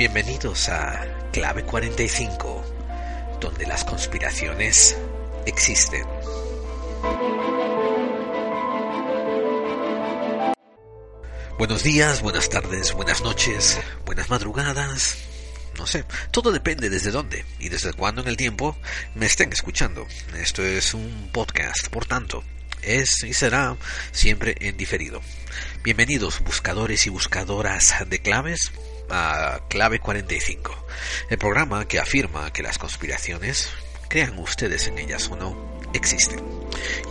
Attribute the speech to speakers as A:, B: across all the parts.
A: Bienvenidos a Clave 45, donde las conspiraciones existen. Buenos días, buenas tardes, buenas noches, buenas madrugadas. No sé, todo depende desde dónde y desde cuándo en el tiempo me estén escuchando. Esto es un podcast, por tanto, es y será siempre en diferido. Bienvenidos buscadores y buscadoras de claves a Clave 45, el programa que afirma que las conspiraciones, crean ustedes en ellas o no, existen.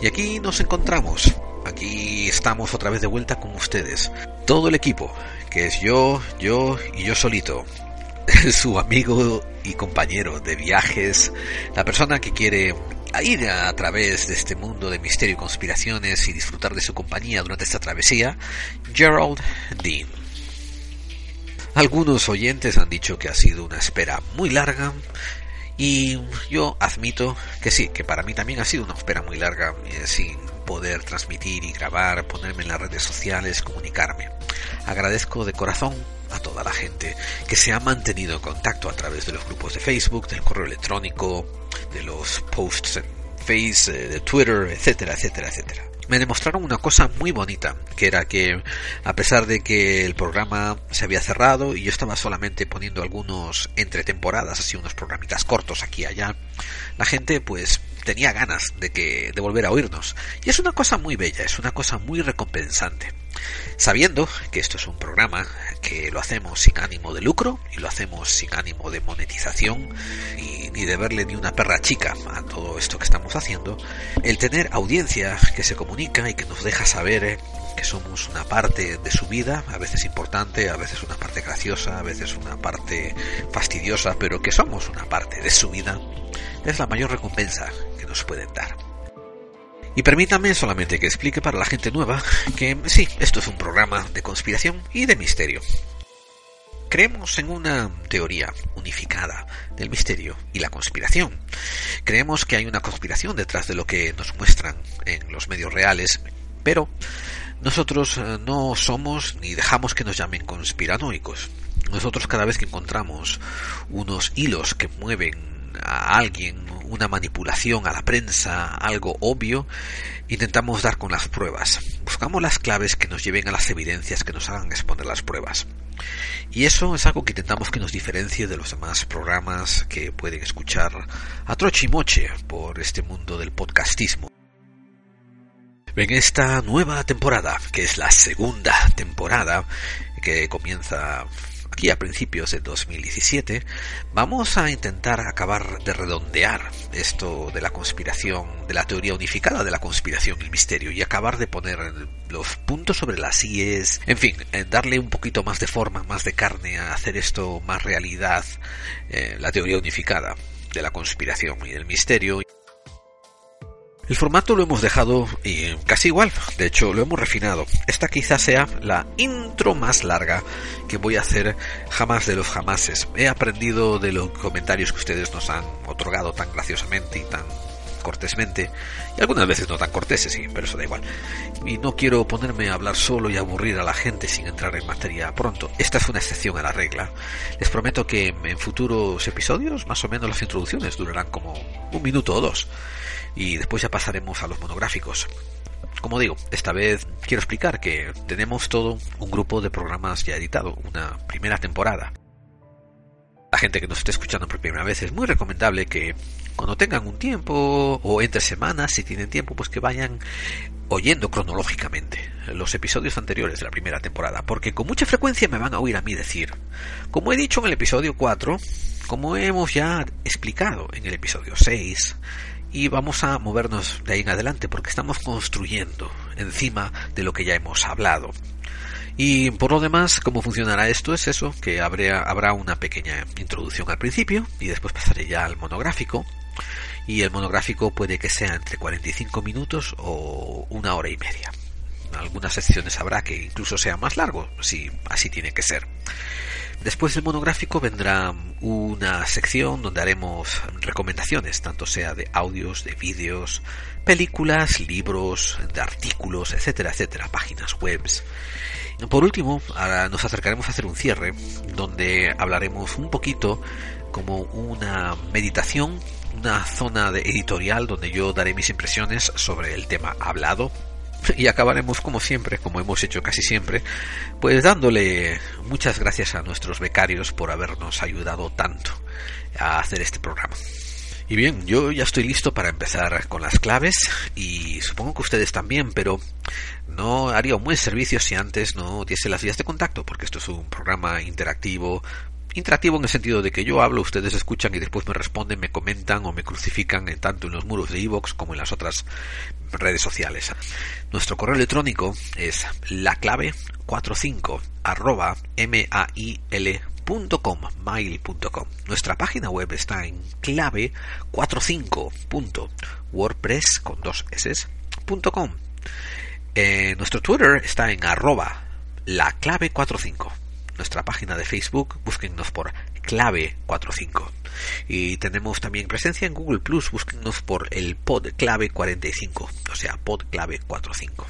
A: Y aquí nos encontramos, aquí estamos otra vez de vuelta con ustedes, todo el equipo, que es yo, yo y yo solito, su amigo y compañero de viajes, la persona que quiere ir a través de este mundo de misterio y conspiraciones y disfrutar de su compañía durante esta travesía, Gerald Dean. Algunos oyentes han dicho que ha sido una espera muy larga y yo admito que sí, que para mí también ha sido una espera muy larga eh, sin poder transmitir y grabar, ponerme en las redes sociales, comunicarme. Agradezco de corazón a toda la gente que se ha mantenido en contacto a través de los grupos de Facebook, del correo electrónico, de los posts en Face, eh, de Twitter, etcétera, etcétera, etcétera me demostraron una cosa muy bonita, que era que a pesar de que el programa se había cerrado y yo estaba solamente poniendo algunos entre temporadas, así unos programitas cortos aquí y allá, la gente pues tenía ganas de que de volver a oírnos. Y es una cosa muy bella, es una cosa muy recompensante. Sabiendo que esto es un programa que lo hacemos sin ánimo de lucro y lo hacemos sin ánimo de monetización y ni de verle ni una perra chica a todo esto que estamos haciendo, el tener audiencia que se comunica y que nos deja saber eh, que somos una parte de su vida, a veces importante, a veces una parte graciosa, a veces una parte fastidiosa, pero que somos una parte de su vida, es la mayor recompensa que nos pueden dar. Y permítame solamente que explique para la gente nueva que sí, esto es un programa de conspiración y de misterio. Creemos en una teoría unificada del misterio y la conspiración. Creemos que hay una conspiración detrás de lo que nos muestran en los medios reales, pero nosotros eh, no somos ni dejamos que nos llamen conspiranoicos. Nosotros cada vez que encontramos unos hilos que mueven a alguien una manipulación a la prensa, algo obvio, intentamos dar con las pruebas. Buscamos las claves que nos lleven a las evidencias que nos hagan exponer las pruebas. Y eso es algo que intentamos que nos diferencie de los demás programas que pueden escuchar a trochimoche por este mundo del podcastismo. En esta nueva temporada, que es la segunda temporada, que comienza aquí a principios de 2017, vamos a intentar acabar de redondear esto de la conspiración, de la teoría unificada de la conspiración y el misterio, y acabar de poner los puntos sobre las IES, en fin, darle un poquito más de forma, más de carne, a hacer esto más realidad, eh, la teoría unificada de la conspiración y el misterio. El formato lo hemos dejado casi igual, de hecho lo hemos refinado. Esta quizás sea la intro más larga que voy a hacer jamás de los jamases. He aprendido de los comentarios que ustedes nos han otorgado tan graciosamente y tan cortésmente, y algunas veces no tan corteses, sí, pero eso da igual. Y no quiero ponerme a hablar solo y aburrir a la gente sin entrar en materia pronto. Esta es una excepción a la regla. Les prometo que en futuros episodios, más o menos las introducciones durarán como un minuto o dos y después ya pasaremos a los monográficos. Como digo, esta vez quiero explicar que tenemos todo un grupo de programas ya editado, una primera temporada. La gente que nos esté escuchando por primera vez es muy recomendable que cuando tengan un tiempo o entre semanas, si tienen tiempo, pues que vayan oyendo cronológicamente los episodios anteriores de la primera temporada, porque con mucha frecuencia me van a oír a mí decir, como he dicho en el episodio 4, como hemos ya explicado en el episodio 6, y vamos a movernos de ahí en adelante porque estamos construyendo encima de lo que ya hemos hablado. Y por lo demás, cómo funcionará esto es eso, que habrá, habrá una pequeña introducción al principio y después pasaré ya al monográfico. Y el monográfico puede que sea entre 45 minutos o una hora y media. Algunas secciones habrá que incluso sea más largo, si así tiene que ser. Después del monográfico vendrá una sección donde haremos recomendaciones, tanto sea de audios, de vídeos, películas, libros, de artículos, etcétera, etcétera, páginas webs. por último, nos acercaremos a hacer un cierre donde hablaremos un poquito como una meditación, una zona de editorial donde yo daré mis impresiones sobre el tema hablado y acabaremos como siempre, como hemos hecho casi siempre, pues dándole muchas gracias a nuestros becarios por habernos ayudado tanto a hacer este programa. Y bien, yo ya estoy listo para empezar con las claves y supongo que ustedes también, pero no haría un buen servicio si antes no diese las vías de contacto, porque esto es un programa interactivo, interactivo en el sentido de que yo hablo, ustedes escuchan y después me responden, me comentan o me crucifican en tanto en los muros de iVoox como en las otras redes sociales. Nuestro correo electrónico es la clave 45 arroba mail mail.com. Nuestra página web está en clave 45.wordpress con dos s.com. Eh, nuestro Twitter está en arroba la clave 45. Nuestra página de Facebook, búsquennos por clave 45. Y tenemos también presencia en Google Plus, búsquennos por el pod clave 45, o sea, pod clave 45.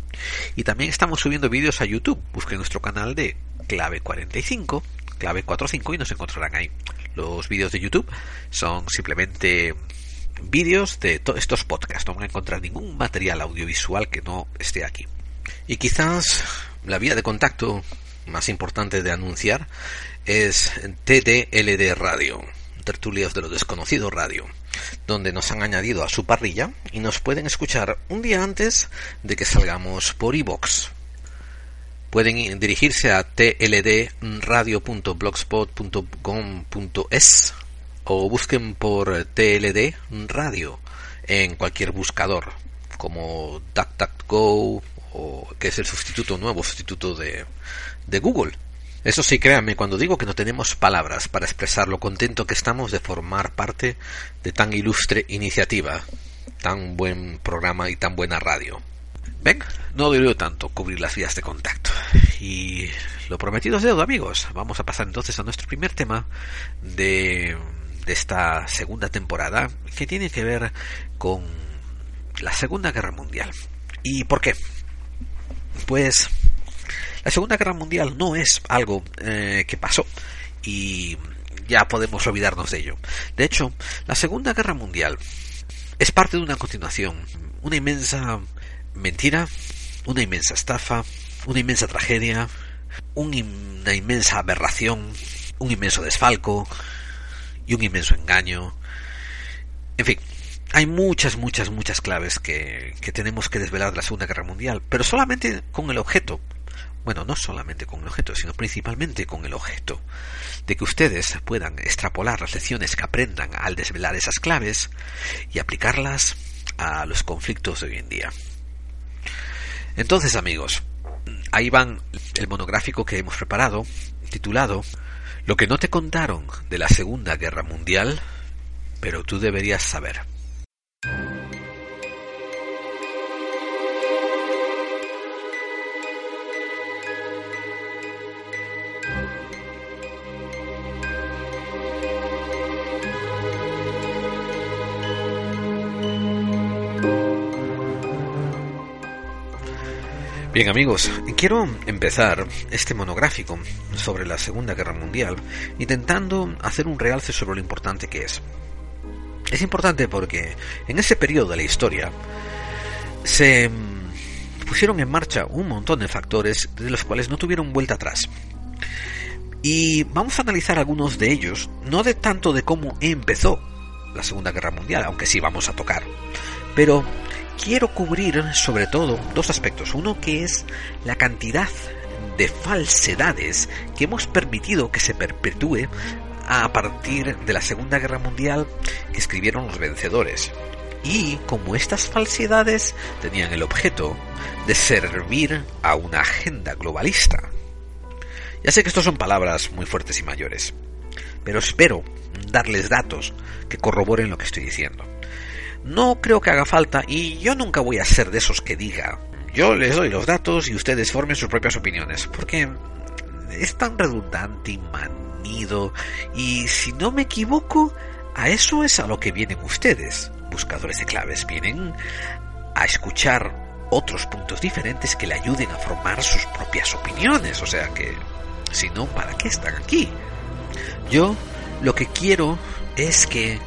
A: Y también estamos subiendo vídeos a YouTube, busquen nuestro canal de clave 45 clave 45 y nos encontrarán ahí. Los vídeos de YouTube son simplemente vídeos de todos estos podcasts. No van a encontrar ningún material audiovisual que no esté aquí. Y quizás la vía de contacto más importante de anunciar es TDLD Radio, Tertulias de lo Desconocido Radio, donde nos han añadido a su parrilla y nos pueden escuchar un día antes de que salgamos por iBox pueden dirigirse a tldradio.blogspot.com.es o busquen por TLD Radio en cualquier buscador como DuckDuckGo o que es el sustituto nuevo sustituto de, de Google. Eso sí, créanme, cuando digo que no tenemos palabras para expresar lo contento que estamos de formar parte de tan ilustre iniciativa, tan buen programa y tan buena radio. Ven, no dolió tanto cubrir las vías de contacto. Y lo prometido es deuda, amigos. Vamos a pasar entonces a nuestro primer tema de, de esta segunda temporada, que tiene que ver con la Segunda Guerra Mundial. ¿Y por qué? Pues la Segunda Guerra Mundial no es algo eh, que pasó y ya podemos olvidarnos de ello. De hecho, la Segunda Guerra Mundial es parte de una continuación, una inmensa mentira, una inmensa estafa, una inmensa tragedia, una inmensa aberración, un inmenso desfalco y un inmenso engaño. En fin, hay muchas, muchas, muchas claves que, que tenemos que desvelar de la Segunda Guerra Mundial, pero solamente con el objeto, bueno, no solamente con el objeto, sino principalmente con el objeto de que ustedes puedan extrapolar las lecciones que aprendan al desvelar esas claves y aplicarlas a los conflictos de hoy en día. Entonces, amigos, ahí van el monográfico que hemos preparado, titulado Lo que no te contaron de la Segunda Guerra Mundial, pero tú deberías saber. Bien amigos, quiero empezar este monográfico sobre la Segunda Guerra Mundial intentando hacer un realce sobre lo importante que es. Es importante porque en ese periodo de la historia se pusieron en marcha un montón de factores de los cuales no tuvieron vuelta atrás. Y vamos a analizar algunos de ellos, no de tanto de cómo empezó la Segunda Guerra Mundial, aunque sí vamos a tocar, pero quiero cubrir sobre todo dos aspectos. Uno que es la cantidad de falsedades que hemos permitido que se perpetúe a partir de la Segunda Guerra Mundial que escribieron los vencedores. Y como estas falsedades tenían el objeto de servir a una agenda globalista. Ya sé que estos son palabras muy fuertes y mayores, pero espero darles datos que corroboren lo que estoy diciendo. No creo que haga falta y yo nunca voy a ser de esos que diga yo les doy los datos y ustedes formen sus propias opiniones, porque es tan redundante y manido y si no me equivoco, a eso es a lo que vienen ustedes, buscadores de claves, vienen a escuchar otros puntos diferentes que le ayuden a formar sus propias opiniones. O sea que, si no, ¿para qué están aquí? Yo lo que quiero es que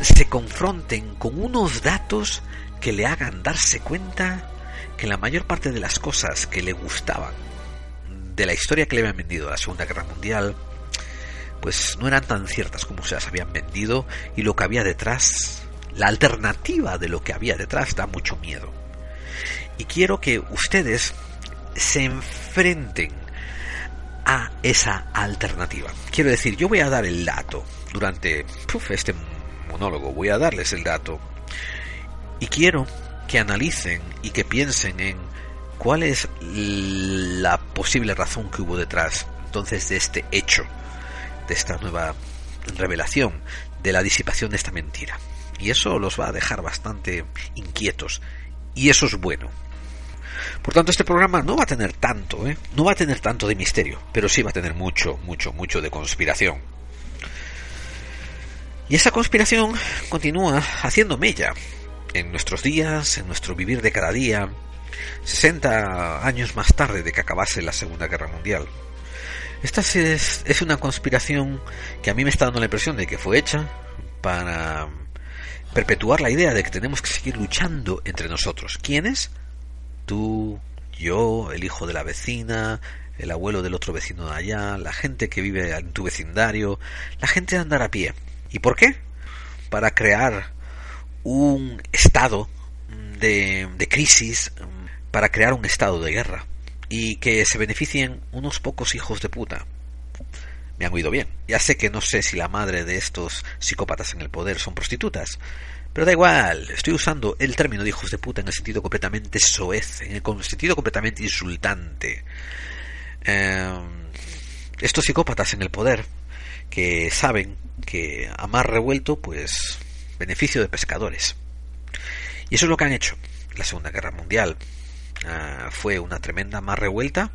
A: se confronten con unos datos que le hagan darse cuenta que la mayor parte de las cosas que le gustaban de la historia que le habían vendido a la Segunda Guerra Mundial, pues no eran tan ciertas como se las habían vendido y lo que había detrás, la alternativa de lo que había detrás da mucho miedo. Y quiero que ustedes se enfrenten a esa alternativa. Quiero decir, yo voy a dar el dato durante este monólogo, voy a darles el dato y quiero que analicen y que piensen en cuál es la posible razón que hubo detrás entonces de este hecho, de esta nueva revelación, de la disipación de esta mentira. Y eso los va a dejar bastante inquietos. Y eso es bueno. Por tanto, este programa no va a tener tanto, ¿eh? no va a tener tanto de misterio, pero sí va a tener mucho, mucho, mucho de conspiración. Y esa conspiración continúa haciendo mella en nuestros días, en nuestro vivir de cada día, 60 años más tarde de que acabase la Segunda Guerra Mundial. Esta es, una conspiración que a mí me está dando la impresión de que fue hecha para perpetuar la idea de que tenemos que seguir luchando entre nosotros. ¿Quiénes? Tú, yo, el hijo de la vecina, el abuelo del otro vecino de allá, la gente que vive en tu vecindario, la gente de andar a pie. ¿Y por qué? Para crear un estado de, crisis, para crear un estado de guerra y que se beneficien unos pocos hijos de puta. Me han oído bien. Ya sé que no sé si la madre de estos psicópatas en el poder son prostitutas, pero da igual, estoy usando el término de hijos de puta en el sentido completamente soez, en el sentido completamente insultante. Em, estos psicópatas en el poder que saben que a más revuelto, pues beneficio de pescadores. Y eso es lo que han hecho. La Segunda Guerra Mundial ah, fue una tremenda más revuelta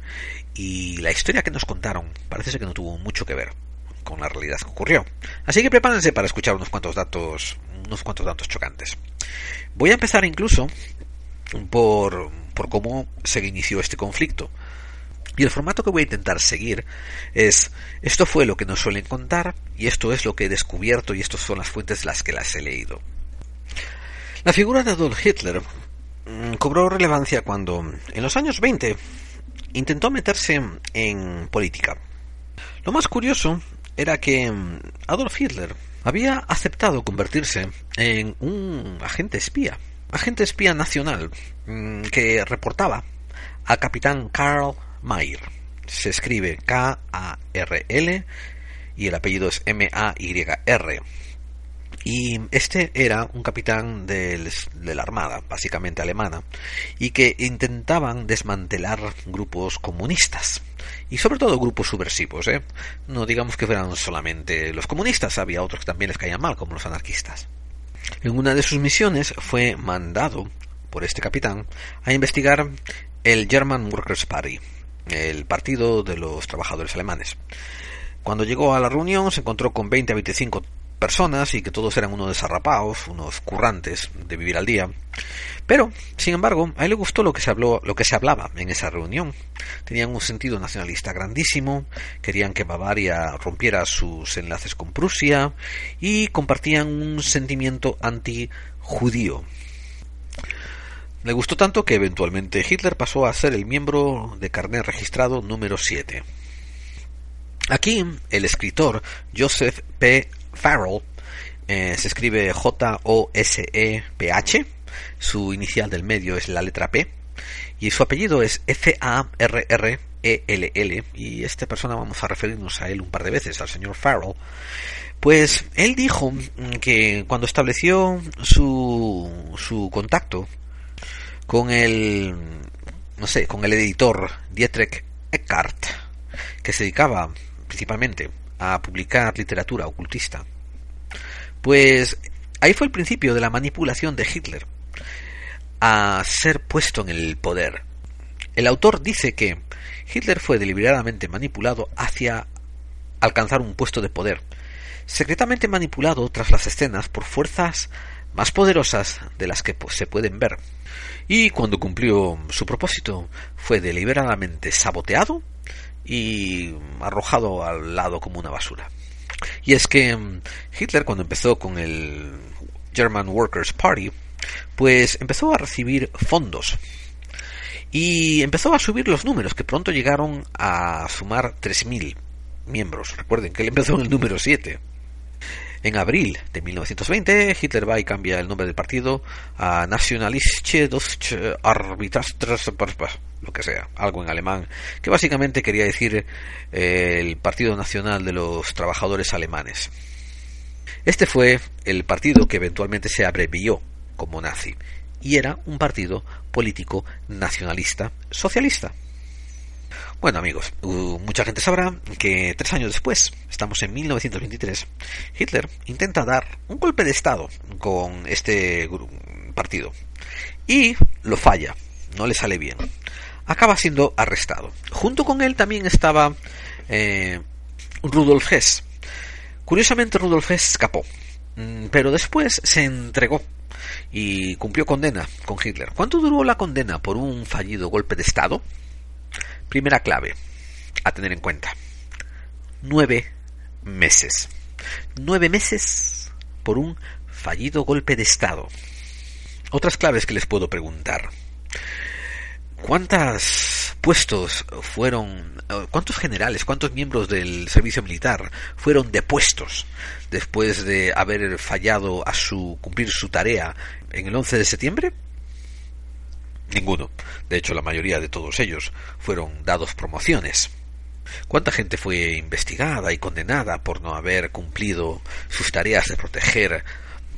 A: y la historia que nos contaron parece ser que no tuvo mucho que ver con la realidad que ocurrió. Así que prepárense para escuchar unos cuantos datos, unos cuantos datos chocantes. Voy a empezar incluso por, por cómo se inició este conflicto. Y el formato que voy a intentar seguir es, esto fue lo que nos suelen contar y esto es lo que he descubierto y estas son las fuentes las que las he leído. La figura de Adolf Hitler mm, cobró relevancia cuando, en los años 20, intentó meterse en política. Lo más curioso era que mm, Adolf Hitler había aceptado convertirse en un agente espía, agente espía nacional, mm, que reportaba al capitán Karl Mayer. Se escribe K-A-R-L y el apellido es M-A-Y-R. Y este era un capitán de la Armada, básicamente alemana, y que intentaban desmantelar grupos comunistas. Y sobre todo grupos subversivos, ¿eh? No digamos que fueran solamente los comunistas, había otros que también les caían mal, como los anarquistas. En una de sus misiones fue mandado por este capitán a investigar el German Workers' Party, el Partido de los Trabajadores Alemanes. Cuando llegó a la reunión se encontró con 20 a 25 personas y que todos eran unos desarrapados, unos currantes de vivir al día. Pero, sin embargo, a él le gustó lo que se habló, lo que se hablaba en esa reunión. Tenían un sentido nacionalista grandísimo, querían que Bavaria rompiera sus enlaces con Prusia y compartían un sentimiento anti-judío. Le gustó tanto que eventualmente Hitler pasó a ser el miembro de carnet registrado número 7. Aquí el escritor Joseph P. Farrell eh, se escribe J-O-S-E-P-H, su inicial del medio es la letra P, y su apellido es F-A-R-R-E-L-L, y esta persona vamos a referirnos a él un par de veces, al señor Farrell. Pues él dijo que cuando estableció su, su contacto con el, no sé, con el editor Dietrich Eckart, que se dedicaba principalmente a publicar literatura ocultista. Pues ahí fue el principio de la manipulación de Hitler a ser puesto en el poder. El autor dice que Hitler fue deliberadamente manipulado hacia alcanzar un puesto de poder, secretamente manipulado tras las escenas por fuerzas más poderosas de las que se pueden ver. Y cuando cumplió su propósito fue deliberadamente saboteado y arrojado al lado como una basura. Y es que mm, Hitler cuando empezó con el German Workers' Party, pues empezó a recibir fondos y empezó a subir los números que pronto llegaron a sumar 3.000 miembros. Recuerden que él empezó en el número 7. En abril de 1920, Hitler va cambia el nombre del partido a Nationalistische Deutsche lo que sea, algo en alemán, que básicamente quería decir eh, el Partido Nacional de los Trabajadores Alemanes. Este fue el partido que eventualmente se abrevió como nazi y era un partido político nacionalista socialista. Bueno amigos, mucha gente sabrá que tres años después, estamos en 1923, Hitler intenta dar un golpe de Estado con este partido y lo falla, no le sale bien. Acaba siendo arrestado. Junto con él también estaba eh, Rudolf Hess. Curiosamente Rudolf Hess escapó, mm, pero después se entregó y cumplió condena con Hitler. ¿Cuánto duró la condena por un fallido golpe de Estado? Primera clave a tener en cuenta. Nueve meses. Nueve meses por un fallido golpe de Estado. Otras claves que les puedo preguntar. ¿Cuántos puestos fueron, cuántos generales, cuántos miembros del servicio militar fueron depuestos después de haber fallado a su cumplir su tarea en el 11 de septiembre? Ninguno. De hecho, la mayoría de todos ellos fueron dados promociones. ¿Cuánta gente fue investigada y condenada por no haber cumplido sus tareas de proteger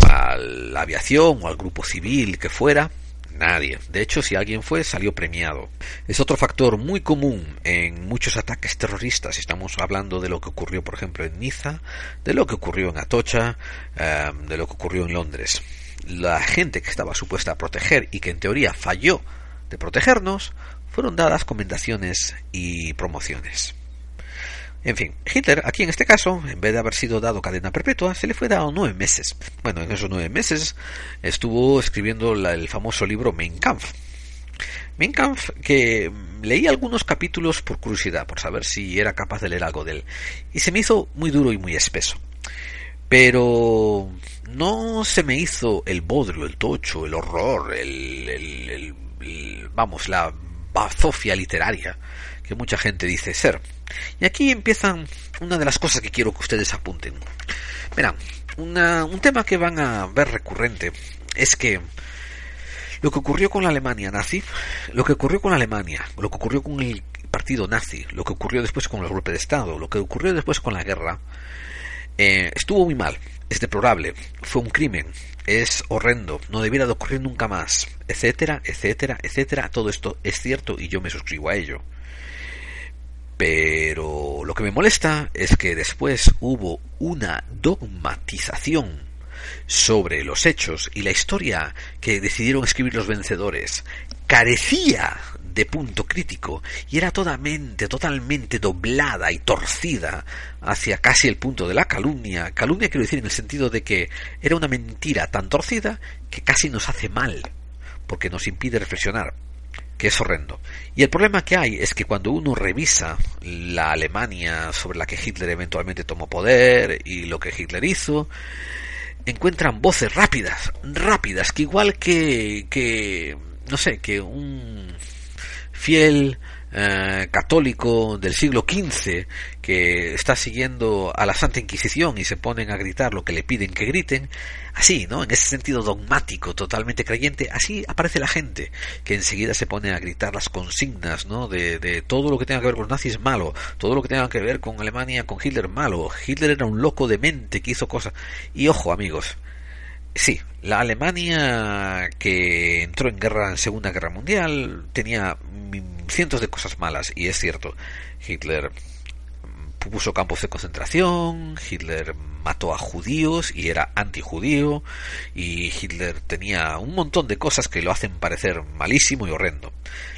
A: a la aviación o al grupo civil que fuera? Nadie. De hecho, si alguien fue, salió premiado. Es otro factor muy común en muchos ataques terroristas. Estamos hablando de lo que ocurrió, por ejemplo, en Niza, de lo que ocurrió en Atocha, eh, de lo que ocurrió en Londres la gente que estaba supuesta a proteger y que en teoría falló de protegernos, fueron dadas comendaciones y promociones. En fin, Hitler, aquí en este caso, en vez de haber sido dado cadena perpetua, se le fue dado nueve meses. Bueno, en esos nueve meses estuvo escribiendo el famoso libro Mein Kampf. Mein Kampf, que leí algunos capítulos por curiosidad, por saber si era capaz de leer algo de él, y se me hizo muy duro y muy espeso. Pero no se me hizo el bodrio, el tocho, el horror, el, vamos, la bazofia literaria que mucha gente dice ser. Y aquí empiezan una de las cosas que quiero que ustedes apunten. Verán, un tema que van a ver recurrente es que lo que ocurrió con la Alemania nazi, lo que ocurrió con Alemania, lo que ocurrió con el partido nazi, lo que ocurrió después con los golpes de Estado, lo que ocurrió después con la guerra, eh, estuvo muy mal, es deplorable, fue un crimen, es horrendo, no debiera de ocurrir nunca más, etcétera, etcétera, etcétera. Todo esto es cierto y yo me suscribo a ello. Pero lo que me molesta es que después hubo una dogmatización sobre los hechos y la historia que decidieron escribir los vencedores carecía de punto crítico y era totalmente, totalmente doblada y torcida hacia casi el punto de la calumnia. Calumnia quiero decir en el sentido de que era una mentira tan torcida que casi nos hace mal, porque nos impide reflexionar, que es horrendo. Y el problema que hay es que cuando uno revisa la Alemania sobre la que Hitler eventualmente tomó poder y lo que Hitler hizo, encuentran voces rápidas, rápidas, que igual que, que no sé, que un fiel eh, católico del siglo XV que está siguiendo a la Santa Inquisición y se ponen a gritar lo que le piden que griten, así, ¿no? En ese sentido dogmático, totalmente creyente, así aparece la gente que enseguida se pone a gritar las consignas, ¿no? De, de todo lo que tenga que ver con nazis malo, todo lo que tenga que ver con Alemania, con Hitler malo. Hitler era un loco de mente que hizo cosas. Y ojo, amigos, Sí, la Alemania que entró en guerra en Segunda Guerra Mundial tenía cientos de cosas malas y es cierto. Hitler puso campos de concentración, Hitler mató a judíos y era antijudío y Hitler tenía un montón de cosas que lo hacen parecer malísimo y horrendo.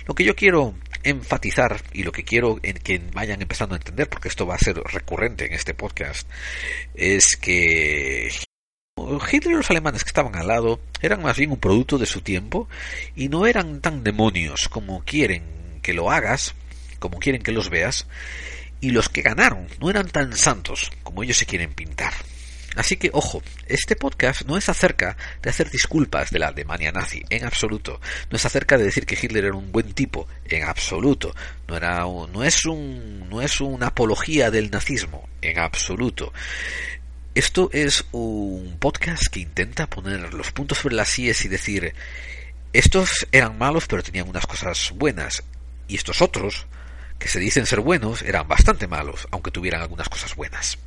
A: Lo que yo quiero enfatizar y lo que quiero en que vayan empezando a entender porque esto va a ser recurrente en este podcast es que Hitler y los alemanes que estaban al lado eran más bien un producto de su tiempo y no eran tan demonios como quieren que lo hagas, como quieren que los veas, y los que ganaron no eran tan santos como ellos se quieren pintar. Así que, ojo, este podcast no es acerca de hacer disculpas de la Alemania nazi, en absoluto. No es acerca de decir que Hitler era un buen tipo, en absoluto. No, era, no, es, un, no es una apología del nazismo, en absoluto. Esto es un podcast que intenta poner los puntos sobre las IES y decir, estos eran malos pero tenían unas cosas buenas, y estos otros, que se dicen ser buenos, eran bastante malos, aunque tuvieran algunas cosas buenas.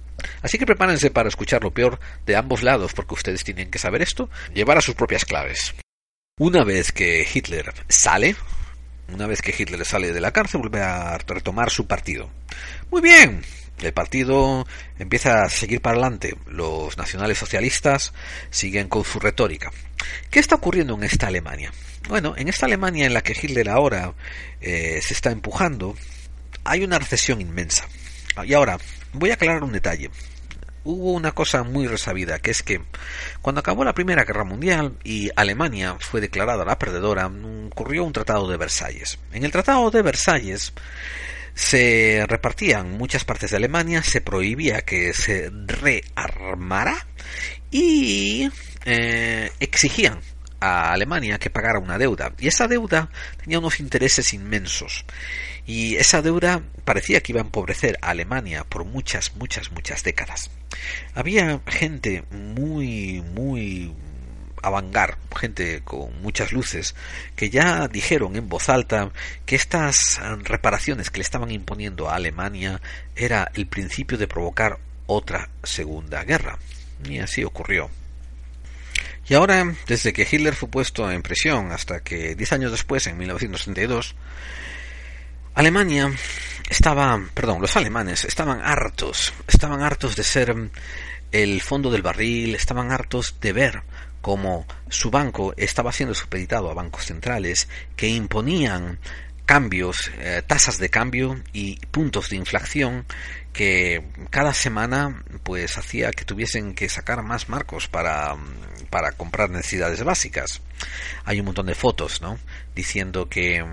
A: Así que prepárense para escuchar lo peor de ambos lados, porque ustedes tienen que saber esto, llevar a sus propias claves. Una vez que Hitler sale, una vez que Hitler sale de la cárcel, vuelve a retomar su partido. Muy bien, el partido empieza a seguir para adelante. Los nacionales socialistas siguen con su retórica. ¿Qué está ocurriendo en esta Alemania? Bueno, en esta Alemania en la que Hitler ahora eh, se está empujando, hay una recesión inmensa. Y ahora, voy a aclarar un detalle. Hubo una cosa muy resabida, que es que cuando acabó la Primera Guerra Mundial y Alemania fue declarada la perdedora, ocurrió un Tratado de Versalles. En el Tratado de Versalles se repartían muchas partes de Alemania, se prohibía que se rearmara y eh, exigían a Alemania que pagara una deuda. Y esa deuda tenía unos intereses inmensos. Y esa deuda parecía que iba a empobrecer a Alemania por muchas, muchas, muchas décadas. Había gente muy, muy avangar, gente con muchas luces, que ya dijeron en voz alta que estas reparaciones que le estaban imponiendo a Alemania era el principio de provocar otra segunda guerra. Y así ocurrió. Y ahora, desde que Hitler fue puesto en prisión hasta que diez años después, en 1932, Alemania estaba, perdón, los alemanes estaban hartos, estaban hartos de ser el fondo del barril, estaban hartos de ver cómo su banco estaba siendo supeditado a bancos centrales que imponían cambios, eh, tasas de cambio y puntos de inflación que cada semana pues hacía que tuviesen que sacar más marcos para, para comprar necesidades básicas. Hay un montón de fotos, ¿no? Diciendo que,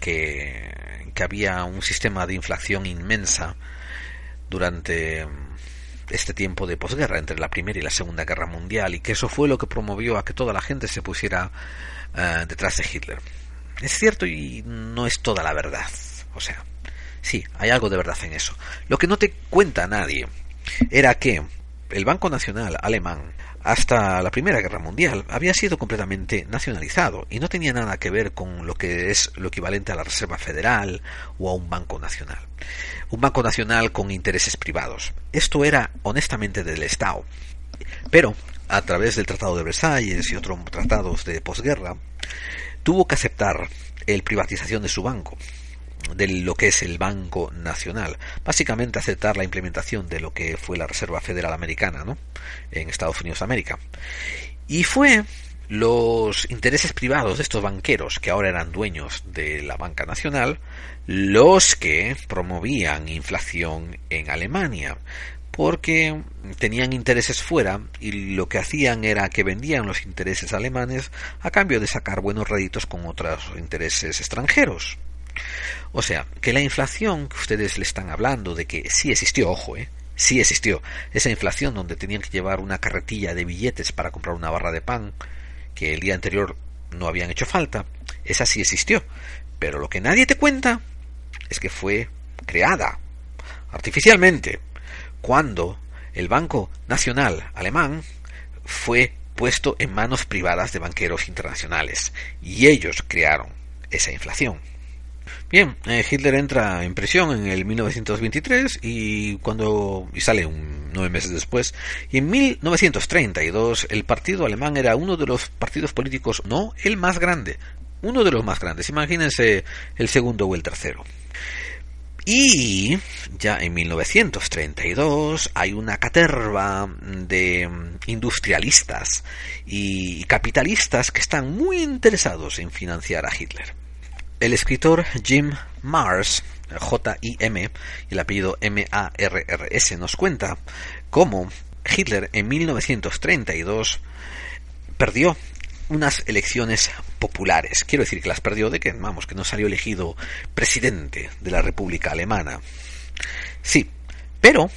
A: que que había un sistema de inflación inmensa durante este tiempo de posguerra entre la Primera y la Segunda Guerra Mundial y que eso fue lo que promovió a que toda la gente se pusiera eh, detrás de Hitler. Es cierto y no es toda la verdad. O sea, sí, hay algo de verdad en eso. Lo que no te cuenta nadie era que el Banco Nacional alemán hasta la Primera Guerra Mundial había sido completamente nacionalizado y no tenía nada que ver con lo que es lo equivalente a la Reserva Federal o a un banco nacional. Un banco nacional con intereses privados. Esto era honestamente del Estado. Pero, a través del Tratado de Versalles y otros tratados de posguerra, tuvo que aceptar el privatización de su banco de lo que es el Banco Nacional. Básicamente aceptar la implementación de lo que fue la Reserva Federal Americana ¿no? en Estados Unidos de América. Y fue los intereses privados de estos banqueros, que ahora eran dueños de la banca nacional, los que promovían inflación en Alemania, porque tenían intereses fuera y lo que hacían era que vendían los intereses alemanes a cambio de sacar buenos réditos con otros intereses extranjeros. O sea, que la inflación que ustedes le están hablando de que sí existió, ojo, ¿eh? Sí existió. Esa inflación donde tenían que llevar una carretilla de billetes para comprar una barra de pan que el día anterior no habían hecho falta, esa sí existió. Pero lo que nadie te cuenta es que fue creada artificialmente cuando el Banco Nacional Alemán fue puesto en manos privadas de banqueros internacionales y ellos crearon esa inflación. Bien, eh, Hitler entra en prisión en el 1923 y cuando y sale un, nueve meses después. Y en 1932 el partido alemán era uno de los partidos políticos, no el más grande, uno de los más grandes. Imagínense el segundo o el tercero. Y ya en 1932 hay una caterva de industrialistas y capitalistas que están muy interesados en financiar a Hitler. El escritor Jim Mars, J-I-M, el apellido M-A-R-R-S, nos cuenta cómo Hitler en 1932 perdió unas elecciones populares. Quiero decir que las perdió de que, vamos, que no salió elegido presidente de la República Alemana. Sí, pero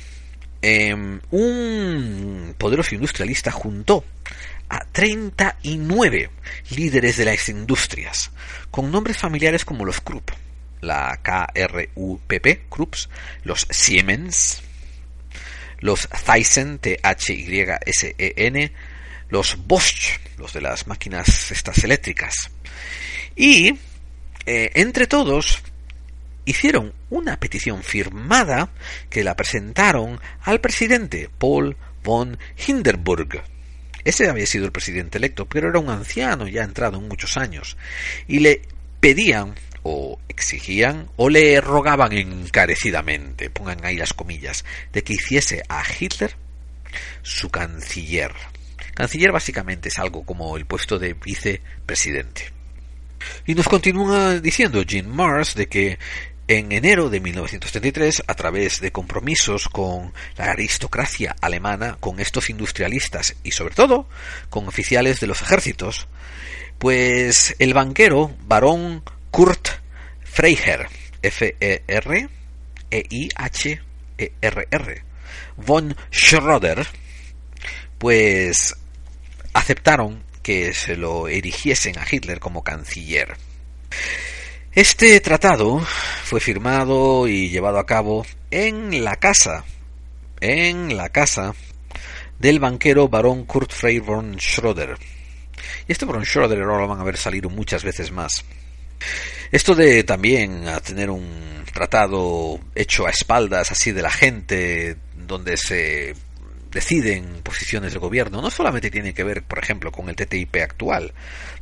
A: em, un poderoso industrialista juntó a 39 líderes de las industrias, con nombres familiares como los Krupp, la K-R-U-P-P, Krupps, los Siemens, los Thyssen, T-H-Y-S-E-N, los Bosch, los de las máquinas estas eléctricas. Y, eh, entre todos, hicieron una petición firmada que la presentaron al presidente Paul von Hindenburg. Ese había sido el presidente electo, pero era un anciano ya entrado en muchos años. Y le pedían o exigían o le rogaban encarecidamente, pongan ahí las comillas, de que hiciese a Hitler su canciller. Canciller básicamente es algo como el puesto de vicepresidente. Y nos continúa diciendo Jim Mars de que en enero de 1933, a través de compromisos con la aristocracia alemana, con estos industrialistas y sobre todo con oficiales de los ejércitos, pues el banquero barón Kurt Freiherr, F-E-R-E-I-H-E-R-R, von Schroeder, pues aceptaron que se lo erigiesen a Hitler como canciller. Este tratado fue firmado y llevado a cabo en la casa, en la casa del banquero barón Kurt Frey von Schroeder. Y este von Schroeder ahora lo van a ver salir muchas veces más. Esto de también a tener un tratado hecho a espaldas así de la gente, donde se deciden posiciones de gobierno no solamente tiene que ver, por ejemplo, con el TTIP actual.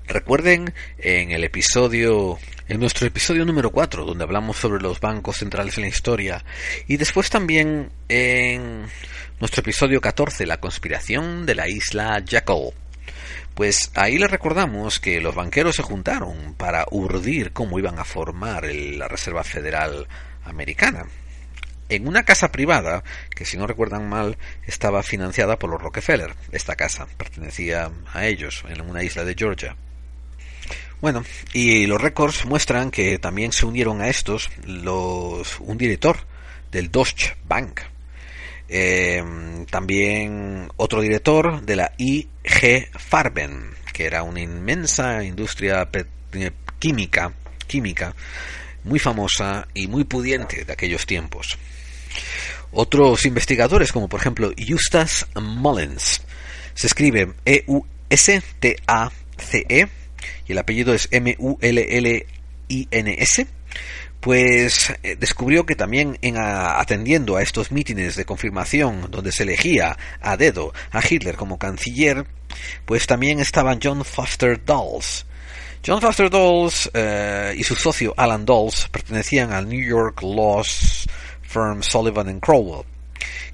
A: Recuerden en el episodio, en nuestro episodio número 4, donde hablamos sobre los bancos centrales en la historia, y después también en nuestro episodio 14, la conspiración de la isla Jackal. Pues ahí les recordamos que los banqueros se juntaron para urdir cómo iban a formar la Reserva Federal Americana en una casa privada que si no recuerdan mal estaba financiada por los Rockefeller. Esta casa pertenecía a ellos en una isla de Georgia. Bueno, y los récords muestran que también se unieron a estos los un director del Deutsche Bank, em, también otro director de la IG Farben, que era una inmensa industria química, química muy famosa y muy pudiente de aquellos tiempos. Otros investigadores, como por ejemplo Eustace Mullins, se escribe E-U-S-T-A-C-E -E, y el apellido es M-U-L-L-I-N-S, pues eh, descubrió que también en atendiendo a estos mítines de confirmación donde se elegía a dedo a Hitler como canciller, pues también estaban John Foster Dulles. John Foster Dulles eh, y su socio Alan Dulles pertenecían al New York Laws Firm Sullivan and Crowell,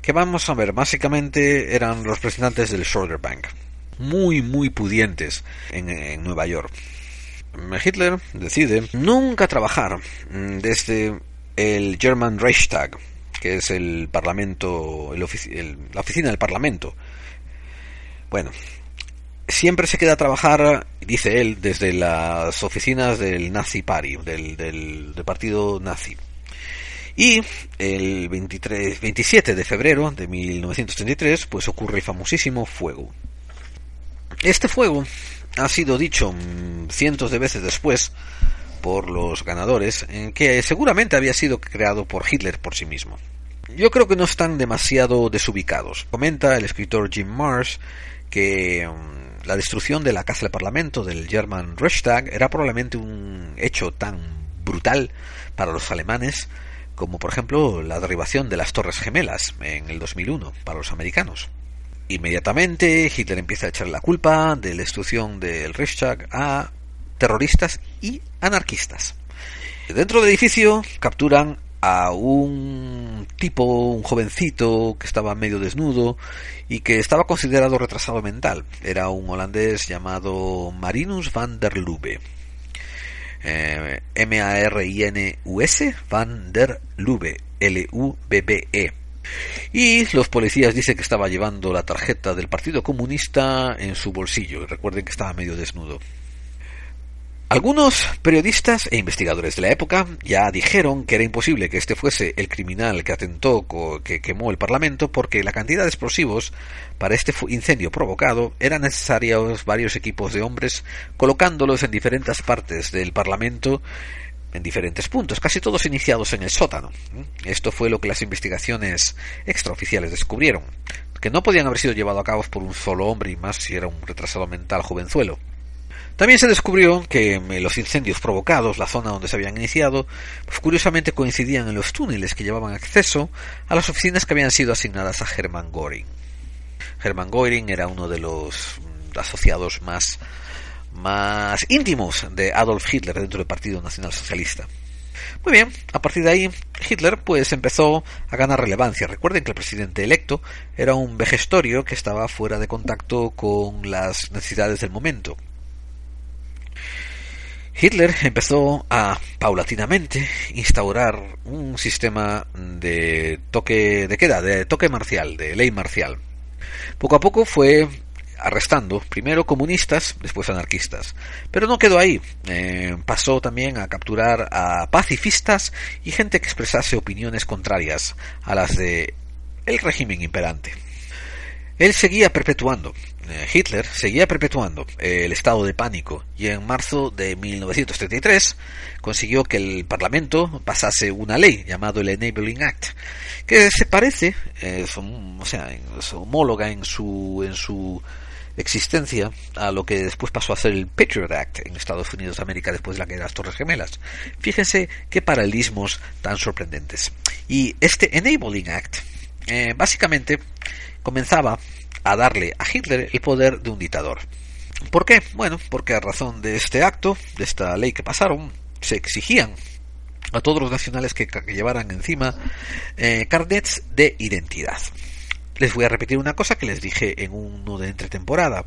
A: que vamos a ver, básicamente eran los representantes del Schroeder Bank, muy, muy pudientes en, Nueva York. Hitler decide nunca trabajar desde el German Reichstag, que es el parlamento, la oficina del parlamento. Bueno, siempre se queda a trabajar, dice él, desde las oficinas del Nazi Party, del, del partido nazi. Y el 23, 27 de febrero de 1933, pues ocurre el famosísimo fuego. Este fuego ha sido dicho mm, cientos de veces después por los ganadores, que seguramente había sido creado por Hitler por sí mismo. Yo creo que no están demasiado desubicados. Comenta el escritor Jim Marsh que mm, la destrucción de la Casa del Parlamento del German Reichstag era probablemente un hecho tan brutal para los alemanes como por ejemplo la derribación de las Torres Gemelas en el 2001 para los americanos. Inmediatamente Hitler empieza a echar la culpa de la destrucción del Reichstag a terroristas y anarquistas. Dentro del edificio capturan a un tipo, un jovencito que estaba medio desnudo y que estaba considerado retrasado mental. Era un holandés llamado Marinus van der Lubbe eh, M-A-R-I-N-U-S, Van der Lubbe, L-U-B-B-E. Y los policías dicen que estaba llevando la tarjeta del Partido Comunista en su bolsillo. Recuerden que estaba medio desnudo. Algunos periodistas e investigadores de la época ya dijeron que era imposible que este fuese el criminal que atentó, que quemó el Parlamento, porque la cantidad de explosivos para este incendio provocado eran necesarios varios equipos de hombres colocándolos en diferentes partes del Parlamento en diferentes puntos, casi todos iniciados en el sótano. Esto fue lo que las investigaciones extraoficiales descubrieron, que no podían haber sido llevados a cabo por un solo hombre y más si era un retrasado mental jovenzuelo. También se descubrió que eh, los incendios provocados, la zona donde se habían iniciado, pues curiosamente coincidían en los túneles que llevaban acceso a las oficinas que habían sido asignadas a Hermann Göring. Hermann Göring era uno de los mm, asociados más, más íntimos de Adolf Hitler dentro del Partido Nacional Socialista. Muy bien, a partir de ahí Hitler pues empezó a ganar relevancia. Recuerden que el presidente electo era un vejestorio que estaba fuera de contacto con las necesidades del momento. Hitler empezó a paulatinamente instaurar un sistema de toque de queda, de toque marcial, de ley marcial. Poco a poco fue arrestando primero comunistas, después anarquistas. Pero no quedó ahí. Eh, pasó también a capturar a pacifistas y gente que expresase opiniones contrarias a las de el régimen imperante. Él seguía perpetuando, eh, Hitler seguía perpetuando el estado de pánico y en marzo de 1933 consiguió que el Parlamento pasase una ley llamado el Enabling Act, que se parece, eh, o sea, homóloga en su, en su existencia a lo que después pasó a ser el Patriot Act en Estados Unidos de América después de la guerra de las Torres Gemelas. Fíjense qué paralelismos tan sorprendentes. Y este Enabling Act eh, básicamente comenzaba a darle a Hitler el poder de un dictador. ¿Por qué? Bueno, porque a razón de este acto, de esta ley que pasaron, se exigían a todos los nacionales que, llevaran encima eh, carnets de identidad. Les voy a repetir una cosa que les dije en uno de entretemporada.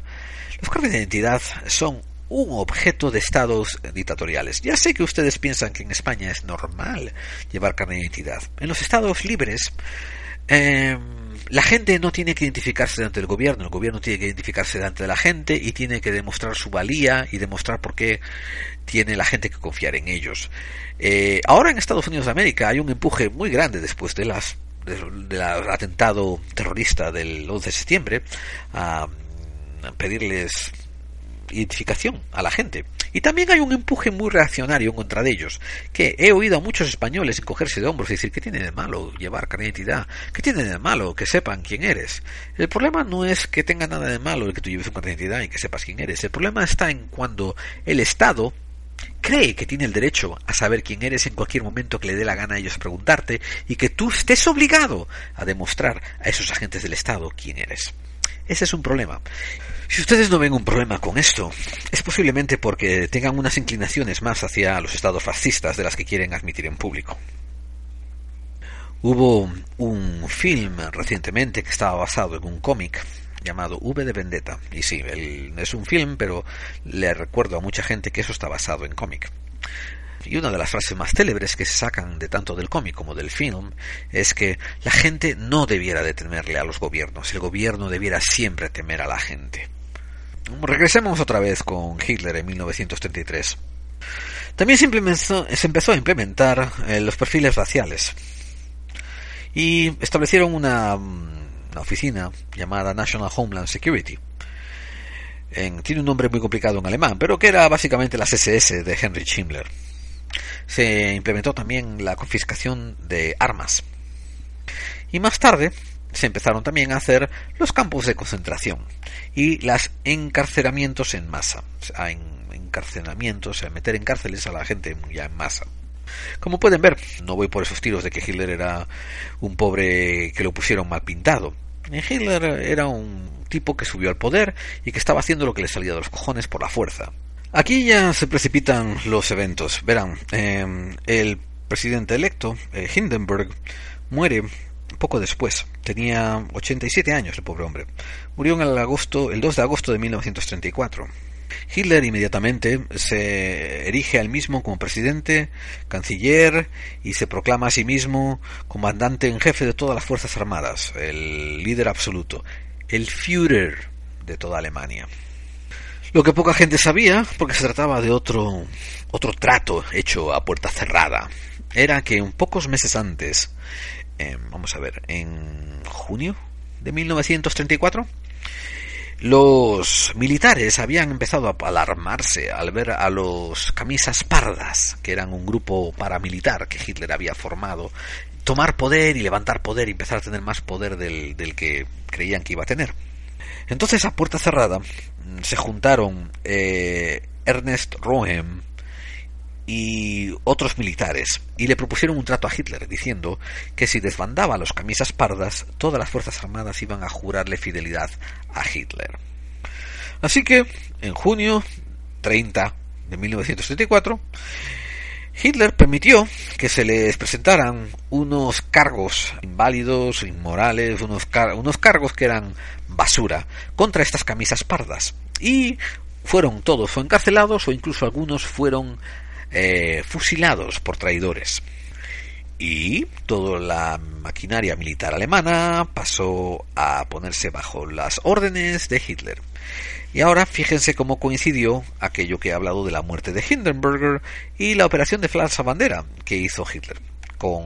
A: Los carnets de identidad son un objeto de estados dictatoriales. Ya sé que ustedes piensan que en España es normal llevar carnet de identidad. En los estados libres, eh, la gente no tiene que identificarse delante del gobierno, el gobierno tiene que identificarse delante de la gente y tiene que demostrar su valía y demostrar por qué tiene la gente que confiar en ellos. Eh, ahora en Estados Unidos de América hay un empuje muy grande después de las del atentado terrorista del 11 de septiembre a pedirles identificación a la gente. Y también hay un empuje muy reaccionario contra de ellos, que he oído a muchos españoles encogerse de hombros y decir, ¿qué tiene de malo llevar carne de identidad? ¿Qué tiene de malo que sepan quién eres? El problema no es que tenga nada de malo el que tú lleves un carnet de identidad y que sepas quién eres. El problema está en cuando el Estado cree que tiene el derecho a saber quién eres en cualquier momento que le dé la gana a ellos preguntarte y que tú estés obligado a demostrar a esos agentes del Estado quién eres. Ese es un problema. Si ustedes no ven un problema con esto, es posiblemente porque tengan unas inclinaciones más hacia los estados fascistas de las que quieren admitir en público. Hubo un film recientemente que estaba basado en un cómic llamado V de Vendetta. Y sí, es un film, pero le recuerdo a mucha gente que eso está basado en cómic. Y una de las frases más célebres que se sacan de tanto del cómic como del film es que la gente no debiera de temerle a los gobiernos, el gobierno debiera siempre temer a la gente. Regresemos otra vez con Hitler en 1933. También se, empezó, a implementar eh, los perfiles raciales y establecieron una, una oficina llamada National Homeland Security. tiene un nombre muy complicado en alemán, pero que era básicamente las SS de Henry Himmler se implementó también la confiscación de armas. Y más tarde se empezaron también a hacer los campos de concentración y los encarcelamientos en masa. A encarcelamientos, a meter en cárceles a la gente ya en masa. Como pueden ver, no voy por esos tiros de que Hitler era un pobre que lo pusieron mal pintado. Hitler era un tipo que subió al poder y que estaba haciendo lo que le salía de los cojones por la fuerza. Aquí ya se precipitan los eventos. Verán, em, el presidente electo, eh, Hindenburg, muere poco después. Tenía 87 años el pobre hombre. Murió en el, agosto, el 2 de agosto de 1934. Hitler inmediatamente se erige al mismo como presidente, canciller y se proclama a sí mismo comandante en jefe de todas las Fuerzas Armadas, el líder absoluto, el Führer de toda Alemania. Lo que poca gente sabía, porque se trataba de otro, otro trato hecho a puerta cerrada, era que un pocos meses antes, vamos a ver, en junio de 1934, los militares habían empezado a alarmarse al ver a los camisas pardas, que eran un grupo paramilitar que Hitler había formado, tomar poder y levantar poder y empezar a tener más poder del, que creían que iba a tener. Entonces, a puerta cerrada, se juntaron eh, Ernest Rohem y otros militares y le propusieron un trato a Hitler diciendo que si desbandaba a los camisas pardas, todas las fuerzas armadas iban a jurarle fidelidad a Hitler. Así que, en junio 30 de 1934, Hitler permitió que se les presentaran unos cargos inválidos, inmorales, unos, unos cargos que eran basura contra estas camisas pardas. Y fueron todos o encarcelados o incluso algunos fueron eh, fusilados por traidores. Y toda la maquinaria militar alemana pasó a ponerse bajo las órdenes de Hitler. Y ahora fíjense cómo coincidió aquello que he hablado de la muerte de Hindenburger y la operación de falsa bandera que hizo Hitler con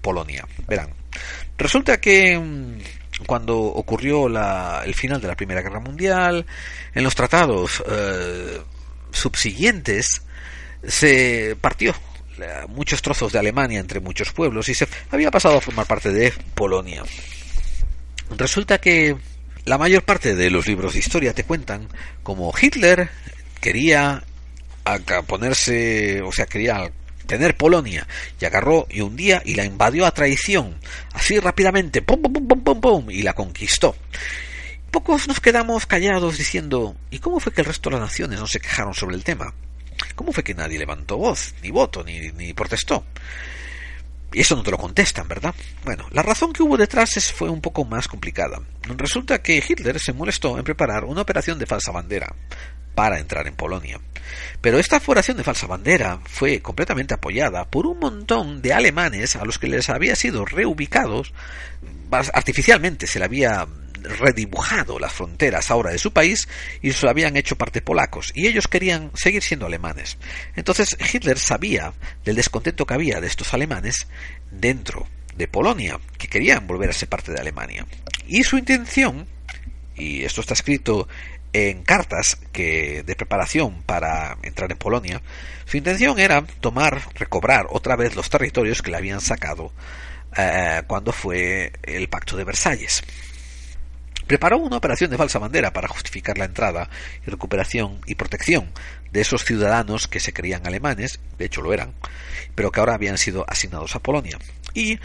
A: Polonia. Verán, resulta que mm, cuando ocurrió el final de la Primera Guerra Mundial, en los tratados eh, subsiguientes, se partió muchos trozos de Alemania entre muchos pueblos y se había pasado a formar parte de Polonia. Resulta que la mayor parte de los libros de historia te cuentan como Hitler quería ponerse, o sea, quería tener Polonia y agarró y un día y la invadió a traición, así rápidamente, pum, pum, pum, pum, pum, y la conquistó. Pocos nos quedamos callados diciendo, ¿y cómo fue que el resto de las naciones no se quejaron sobre el tema? ¿Cómo fue que nadie levantó voz, ni voto, ni, protestó? Y eso no te lo contestan, ¿verdad? Bueno, la razón que hubo detrás fue un poco más complicada. Resulta que Hitler se molestó en preparar una operación de falsa bandera para entrar en Polonia. Pero esta operación de falsa bandera fue completamente apoyada por un montón de alemanes a los que les había sido reubicados artificialmente, se le había redibujado las fronteras ahora de su país y se lo habían hecho parte polacos y ellos querían seguir siendo alemanes. Entonces Hitler sabía del descontento que había de estos alemanes dentro de Polonia, que querían volver a ser parte de Alemania. Y su intención, y esto está escrito en cartas que de preparación para entrar en Polonia, su intención era tomar, recobrar otra vez los territorios que le habían sacado eh, cuando fue el Pacto de Versalles preparó una operación de falsa bandera para justificar la entrada y recuperación y protección de esos ciudadanos que se creían alemanes, de hecho lo eran, pero que ahora habían sido asignados a Polonia. Y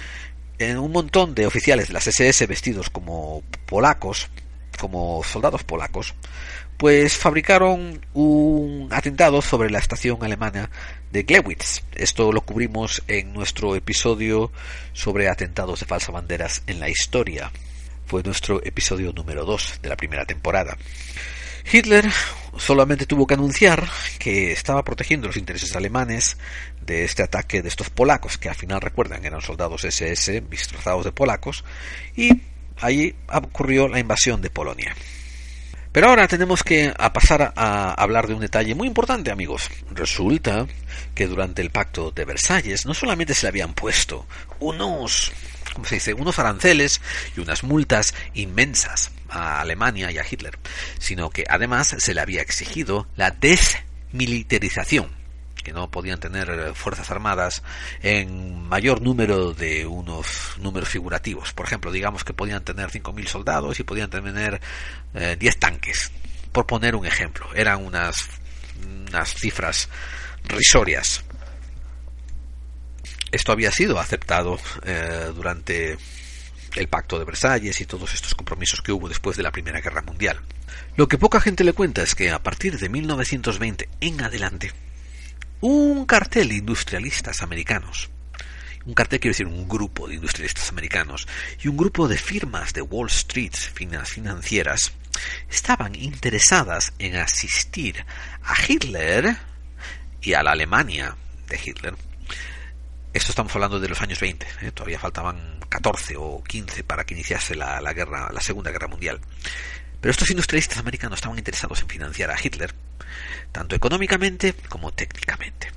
A: en un montón de oficiales de las SS vestidos como polacos, como soldados polacos, pues fabricaron un atentado sobre la estación alemana de Glewitz. Esto lo cubrimos en nuestro episodio sobre atentados de falsa banderas en la historia fue nuestro episodio número 2 de la primera temporada. Hitler solamente tuvo que anunciar que estaba protegiendo los intereses alemanes de este ataque de estos polacos, que al final recuerdan eran soldados SS disfrazados de polacos, y allí ocurrió la invasión de Polonia. Pero ahora tenemos que pasar a hablar de un detalle muy importante, amigos. Resulta que durante el pacto de Versalles no solamente se le habían puesto unos como se dice, unos aranceles y unas multas inmensas a Alemania y a Hitler, sino que además se le había exigido la desmilitarización que no podían tener fuerzas armadas en mayor número de unos números figurativos. Por ejemplo, digamos que podían tener 5.000 soldados y podían tener 10 eh, tanques, por poner un ejemplo. Eran unas, unas cifras risorias. Esto había sido aceptado eh, durante el Pacto de Versalles y todos estos compromisos que hubo después de la Primera Guerra Mundial. Lo que poca gente le cuenta es que a partir de 1920 en adelante, un cartel de industrialistas americanos un cartel quiero decir un grupo de industrialistas americanos y un grupo de firmas de Wall Street financieras estaban interesadas en asistir a Hitler y a la Alemania de Hitler. Esto estamos hablando de los años 20, ¿eh? todavía faltaban 14 o 15 para que iniciase la, guerra, la Segunda Guerra Mundial. Pero estos industrialistas americanos estaban interesados en financiar a Hitler, tanto económicamente como técnicamente.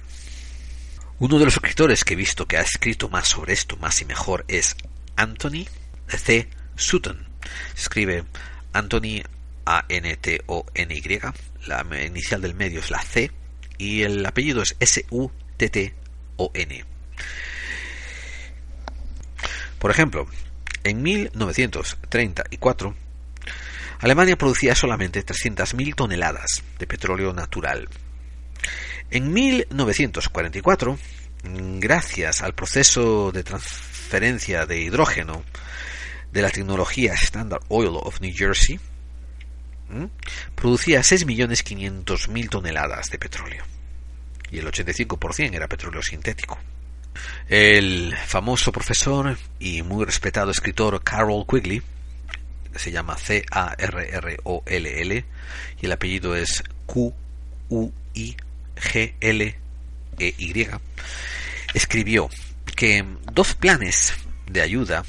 A: Uno de los escritores que he visto que ha escrito más sobre esto, más y mejor, es Anthony C. Sutton. escribe Anthony A-N-T-O-N-Y. La inicial del medio es la C y el apellido es S-U-T-T-O-N. Por ejemplo, en 1934, Alemania producía solamente 300.000 toneladas de petróleo natural en 1944, gracias al proceso de transferencia de hidrógeno de la tecnología Standard Oil of New Jersey, producía 6.500.000 toneladas de petróleo. Y el 85% era petróleo sintético. El famoso profesor y muy respetado escritor Carroll Quigley, se llama C-A-R-R-O-L-L, y el apellido es Q-U-I G-L-E-Y, escribió que dos planes de ayuda,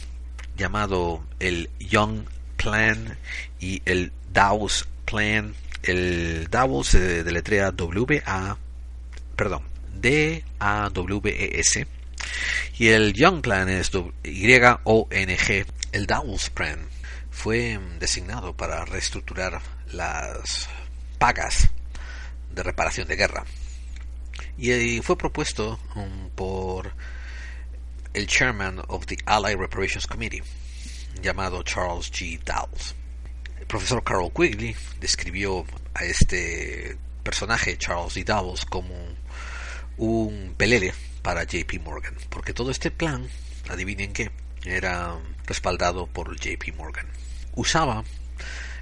A: llamado el Young Plan y el Dawes Plan, el Dawes se deletrea W-A, perdón, D-A-W-E-S, y el Young Plan es Y-O-N-G, el Dawes Plan fue designado para reestructurar las pagas de reparación de guerra. Y fue propuesto um, por el chairman of the Allied Reparations Committee, llamado Charles G. Dowles. El profesor Carol Quigley describió a este personaje, Charles G. Dowles, como un pelele para JP Morgan, porque todo este plan, adivinen qué, era respaldado por JP Morgan. Usaba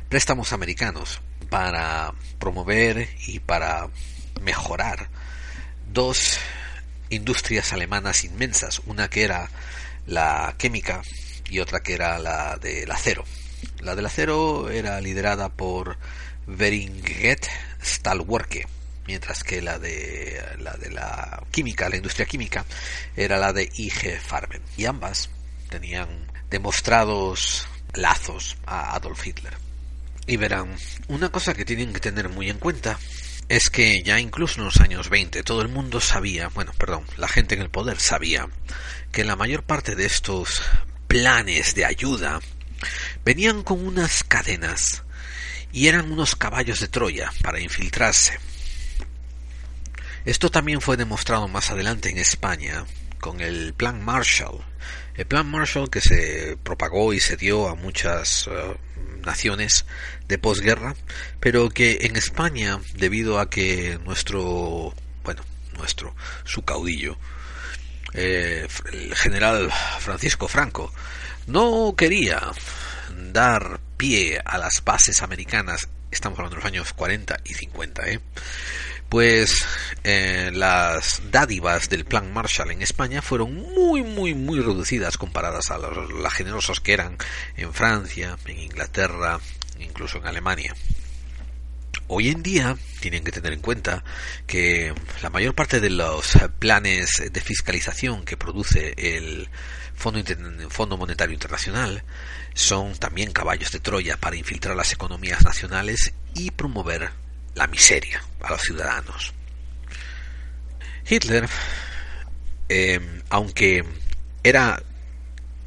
A: préstamos americanos para promover y para mejorar dos industrias alemanas inmensas, una que era la química y otra que era la del acero. La del acero era liderada por Beringet Stahlwerke, mientras que la de la química, la industria química, era la de IG Farben. Y ambas tenían demostrados lazos a Adolf Hitler. Y verán, una cosa que tienen que tener muy en cuenta es que ya incluso en los años 20 todo el mundo sabía, bueno, perdón, la gente en el poder sabía que la mayor parte de estos planes de ayuda venían con unas cadenas y eran unos caballos de Troya para infiltrarse. Esto también fue demostrado más adelante en España con el Plan Marshall. El Plan Marshall que se propagó y se dio a muchas eh, naciones de posguerra, pero que en España, debido a que nuestro, bueno, nuestro, su caudillo, eh, el general Francisco Franco, no quería dar pie a las bases americanas, estamos hablando de los años 40 y 50, ¿eh? Pues eh, las dádivas del plan Marshall en España fueron muy, muy, muy reducidas comparadas a las generosas que eran en Francia, en Inglaterra, incluso en Alemania. Hoy en día tienen que tener en cuenta que la mayor parte de los planes de fiscalización que produce el Fondo, Fondo Monetario Internacional son también caballos de Troya para infiltrar las economías nacionales y promover la miseria a los ciudadanos. Hitler, eh, aunque era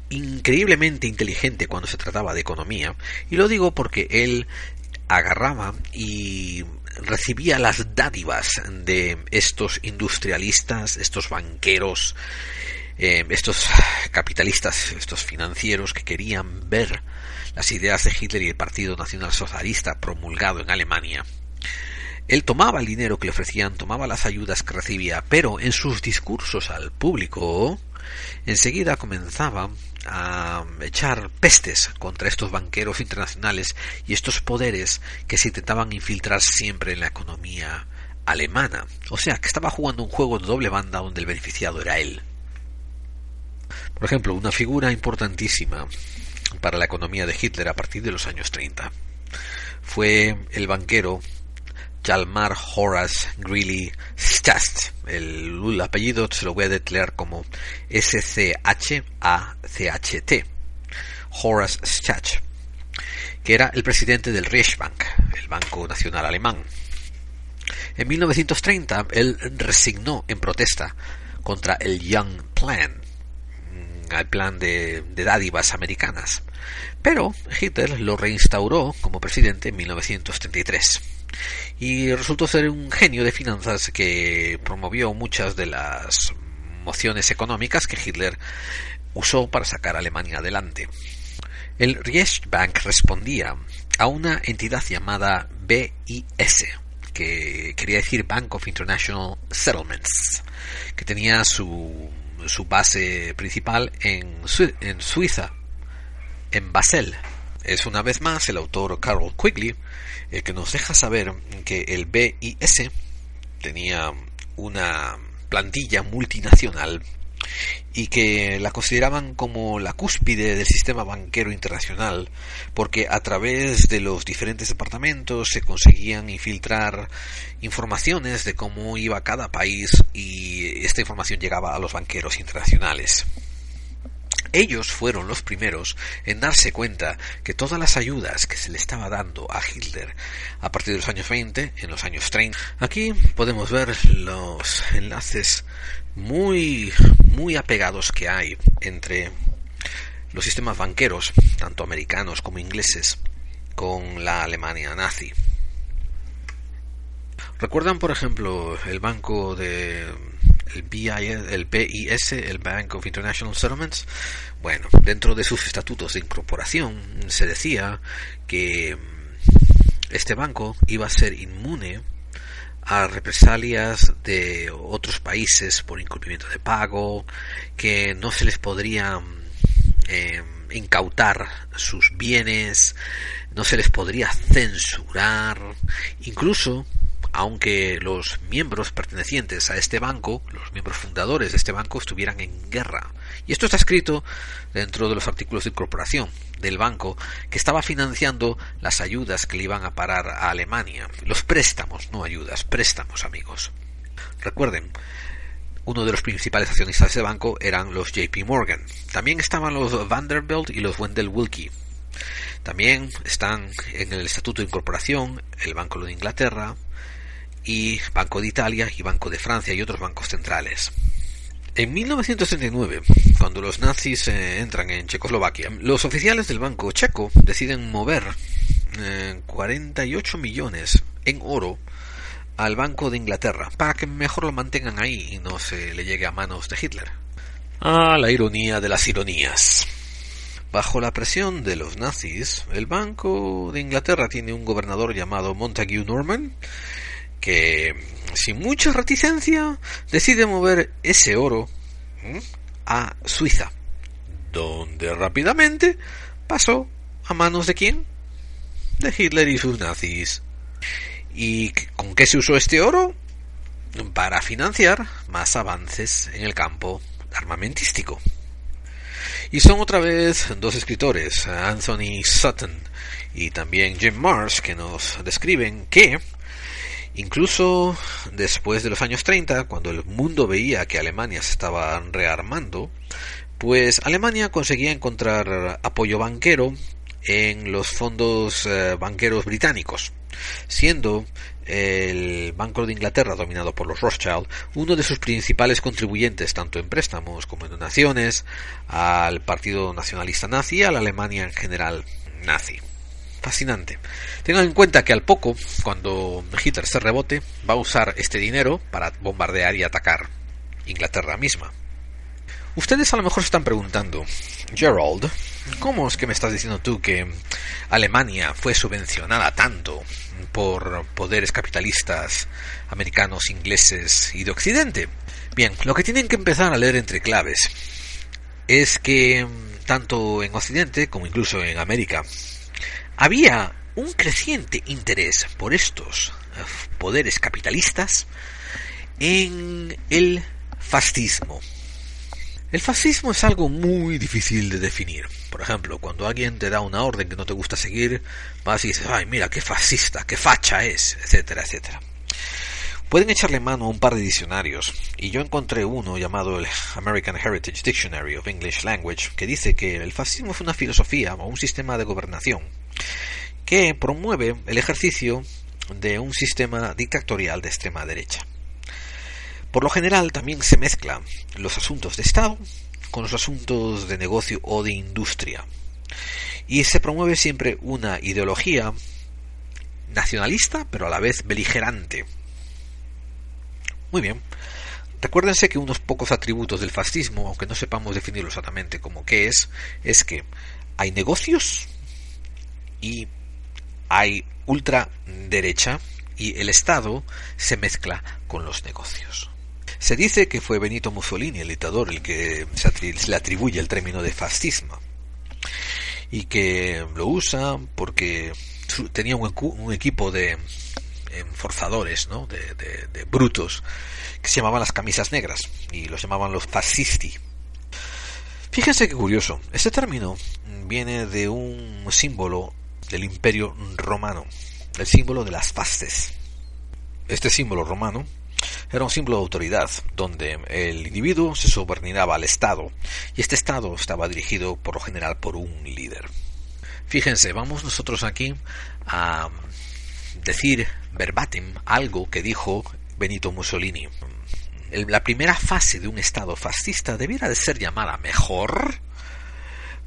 A: increíblemente inteligente cuando se trataba de economía, y lo digo porque él agarraba y recibía las dádivas de estos industrialistas, estos banqueros, eh, estos capitalistas, estos financieros que querían ver las ideas de Hitler y el Partido Nacional Socialista promulgado en Alemania él tomaba el dinero que le ofrecían, tomaba las ayudas que recibía, pero en sus discursos al público enseguida comenzaba a echar pestes contra estos banqueros internacionales y estos poderes que se intentaban infiltrar siempre en la economía alemana. O sea, que estaba jugando un juego de doble banda donde el beneficiado era él. Por ejemplo, una figura importantísima para la economía de Hitler a partir de los años 30 fue el banquero Jalmar Horace Greeley Stast. El, apellido se lo voy a deletrear como S-C-H-A-C-H-T. Horace Stach, que era el presidente del Reichsbank, el Banco Nacional Alemán. En 1930 él resignó en protesta contra el Young Plan, mm, el plan de, de dádivas americanas. Pero Hitler lo reinstauró como presidente en 1933 y resultó ser un genio de finanzas que promovió muchas de las mociones económicas que Hitler usó para sacar a Alemania adelante. El Reichsbank respondía a una entidad llamada BIS, que quería decir Bank of International Settlements, que tenía su, su base principal en, en Suiza, en Basel. Es una vez más el autor Carol Quigley el que nos deja saber que el BIS tenía una plantilla multinacional y que la consideraban como la cúspide del sistema banquero internacional, porque a través de los diferentes departamentos se conseguían infiltrar informaciones de cómo iba cada país y esta información llegaba a los banqueros internacionales. Ellos fueron los primeros en darse cuenta que todas las ayudas que se le estaba dando a Hitler a partir de los años 20, en los años 30, aquí podemos ver los enlaces muy, muy apegados que hay entre los sistemas banqueros, tanto americanos como ingleses, con la Alemania nazi. ¿Recuerdan, por ejemplo, el banco de el, BIS, el Bank of International Settlements, bueno, dentro de sus estatutos de incorporación se decía que este banco iba a ser inmune a represalias de otros países por incumplimiento de pago, que no se les podría eh, incautar sus bienes, no se les podría censurar, incluso aunque los miembros pertenecientes a este banco, los miembros fundadores de este banco, estuvieran en guerra. Y esto está escrito dentro de los artículos de incorporación del banco que estaba financiando las ayudas que le iban a parar a Alemania. Los préstamos, no ayudas, préstamos, amigos. Recuerden, uno de los principales accionistas de ese banco eran los JP Morgan. También estaban los Vanderbilt y los Wendell Wilkie. También están en el Estatuto de Incorporación el Banco de Inglaterra, y Banco de Italia y Banco de Francia y otros bancos centrales. En 1939, cuando los nazis eh, entran en Checoslovaquia, los oficiales del Banco Checo deciden mover 48 eh, millones en oro al Banco de Inglaterra para que mejor lo mantengan ahí y no se le llegue a manos de Hitler. Ah, la ironía de las ironías. Bajo la presión de los nazis, el Banco de Inglaterra tiene un gobernador llamado Montague Norman que sin mucha reticencia decide mover ese oro a Suiza, donde rápidamente pasó a manos de quién? De Hitler y sus nazis. ¿Y con qué se usó este oro? Para financiar más avances en el campo armamentístico. Y son otra vez dos escritores, Anthony Sutton y también Jim Marsh, que nos describen que Incluso después de los años 30, cuando el mundo veía que Alemania se estaba rearmando, pues Alemania conseguía encontrar apoyo banquero en los fondos eh, banqueros británicos, siendo el Banco de Inglaterra, dominado por los Rothschild, uno de sus principales contribuyentes, tanto en préstamos como en donaciones, al Partido Nacionalista Nazi y a la Alemania en general nazi fascinante. Tengan en cuenta que al poco, cuando Hitler se rebote, va a usar este dinero para bombardear y atacar Inglaterra misma. Ustedes a lo mejor se están preguntando, Gerald, ¿cómo es que me estás diciendo tú que Alemania fue subvencionada tanto por poderes capitalistas americanos, ingleses y de Occidente? Bien, lo que tienen que empezar a leer entre claves es que tanto en Occidente como incluso en América había un creciente interés por estos eh, poderes capitalistas en el fascismo. El fascismo es algo muy difícil de definir. Por ejemplo, cuando alguien te da una orden que no te gusta seguir, vas y dices, ay, mira, qué fascista, qué facha es, etcétera, etcétera. Pueden echarle mano a un par de diccionarios, y yo encontré uno llamado el American Heritage Dictionary of English Language, que dice que el fascismo es una filosofía o un sistema de gobernación que promueve el ejercicio de un sistema dictatorial de extrema derecha. Por lo general también se mezclan los asuntos de Estado con los asuntos de negocio o de industria. Y se promueve siempre una ideología nacionalista, pero a la vez beligerante. Muy bien. Recuérdense que unos pocos atributos del fascismo, aunque no sepamos definirlo exactamente como qué es, es que hay negocios y hay ultraderecha y el Estado se mezcla con los negocios. Se dice que fue Benito Mussolini, el dictador, el que se le atribuye el término de fascismo y que lo usa porque tenía un, equipo de enforzadores, ¿no? De, de, brutos, que se llamaban las camisas negras y los llamaban los fascisti. Fíjense qué curioso, este término viene de un símbolo del imperio romano, el símbolo de las fasces. Este símbolo romano era un símbolo de autoridad, donde el individuo se subordinaba al Estado, y este Estado estaba dirigido por lo general por un líder. Fíjense, vamos nosotros aquí a decir verbatim algo que dijo Benito Mussolini. La primera fase de un Estado fascista debiera de ser llamada mejor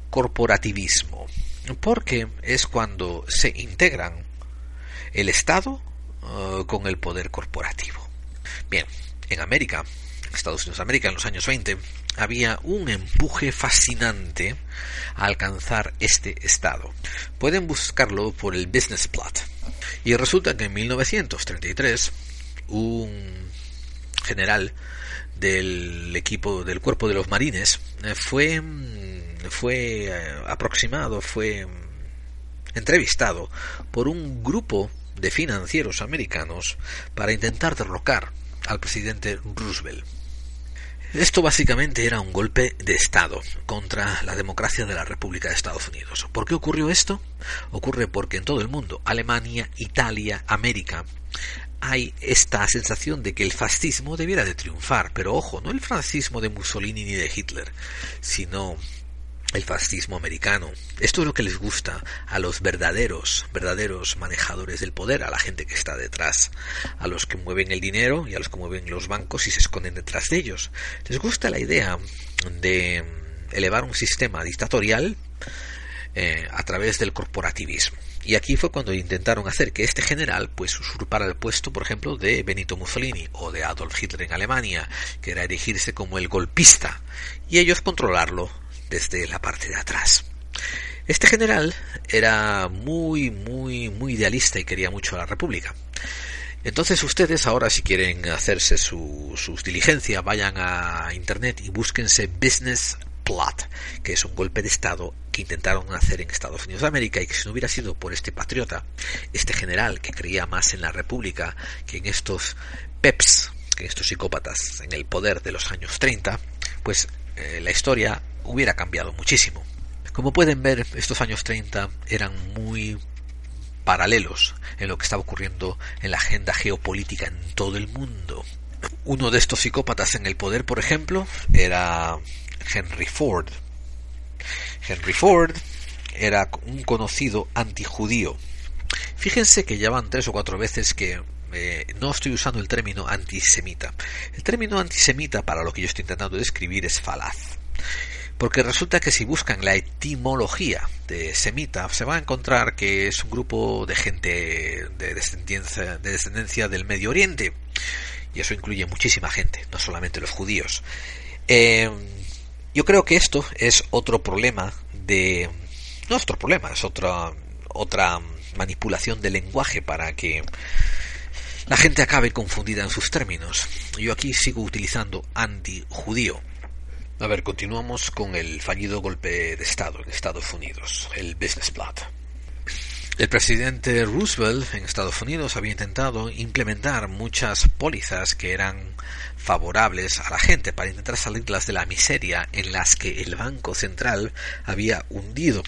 A: corporativismo, porque es cuando se integran el Estado eh, con el poder corporativo. Bien, en América, Estados Unidos de América, en los años 20, había un empuje fascinante a alcanzar este estado. Pueden buscarlo por el Business Plot. Y resulta que en 1933, un general del equipo del cuerpo de los marines eh, fue fue eh, aproximado fue entrevistado por un grupo de financieros americanos para intentar derrocar al presidente Roosevelt. Esto básicamente era un golpe de Estado contra la democracia de la República de Estados Unidos. ¿Por qué ocurrió esto? Ocurre porque en todo el mundo, Alemania, Italia, América, hay esta sensación de que el fascismo debiera de triunfar, pero ojo, no el fascismo de Mussolini ni de Hitler, sino el fascismo americano. Esto es lo que les gusta a los verdaderos, verdaderos manejadores del poder, a la gente que está detrás, a los que mueven el dinero y a los que mueven los bancos y se esconden detrás de ellos. Les gusta la idea de elevar un sistema dictatorial eh, a través del corporativismo. Y aquí fue cuando intentaron hacer que este general pues usurpara el puesto, por ejemplo, de Benito Mussolini o de Adolf Hitler en Alemania, que era erigirse como el golpista, y ellos controlarlo desde la parte de atrás. Este general era muy, muy, muy idealista y quería mucho a la República. Entonces ustedes ahora si quieren hacerse su, sus diligencias vayan a internet y búsquense Business Plot, que es un golpe de Estado que intentaron hacer en Estados Unidos de América y que si no hubiera sido por este patriota, este general que creía más en la República que en estos peps, que en estos psicópatas en el poder de los años 30, pues eh, la historia hubiera cambiado muchísimo. Como pueden ver, estos años 30 eran muy paralelos en lo que estaba ocurriendo en la agenda geopolítica en todo el mundo. Uno de estos psicópatas en el poder, por ejemplo, era Henry Ford. Henry Ford era un conocido antijudío. Fíjense que ya van tres o cuatro veces que no estoy usando el término antisemita. El término antisemita para lo que yo estoy intentando describir es falaz. Porque resulta que si buscan la etimología de semita, se va a encontrar que es un grupo de gente de descendencia, de descendencia del Medio Oriente. Y eso incluye muchísima gente, no solamente los judíos. Eh, yo creo que esto es otro problema de... No es otro problema, es otra, otra manipulación del lenguaje para que la gente acabe confundida en sus términos. Yo aquí sigo utilizando anti-judío a ver, continuamos con el fallido golpe de Estado en Estados Unidos, el Business Plot. El presidente Roosevelt en Estados Unidos había intentado implementar muchas pólizas que eran favorables a la gente para intentar salirlas de la miseria en las que el Banco Central había hundido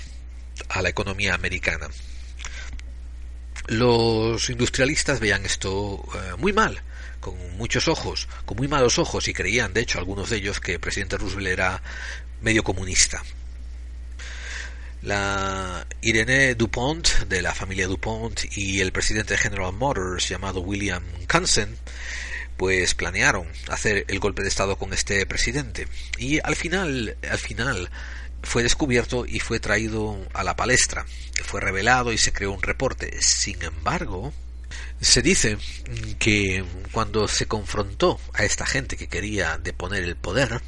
A: a la economía americana. Los industrialistas veían esto eh, muy mal, con muchos ojos, con muy malos ojos, y creían, de hecho, algunos de ellos que el presidente Roosevelt era medio comunista. La Irene DuPont, de la familia DuPont, y el presidente de General Motors, llamado William Cansen, pues planearon hacer el golpe de estado con este presidente. Y al final, al final, fue descubierto y fue traído a la palestra. Fue revelado y se creó un reporte. Sin embargo, se dice que cuando se confrontó a esta gente que quería deponer el poder,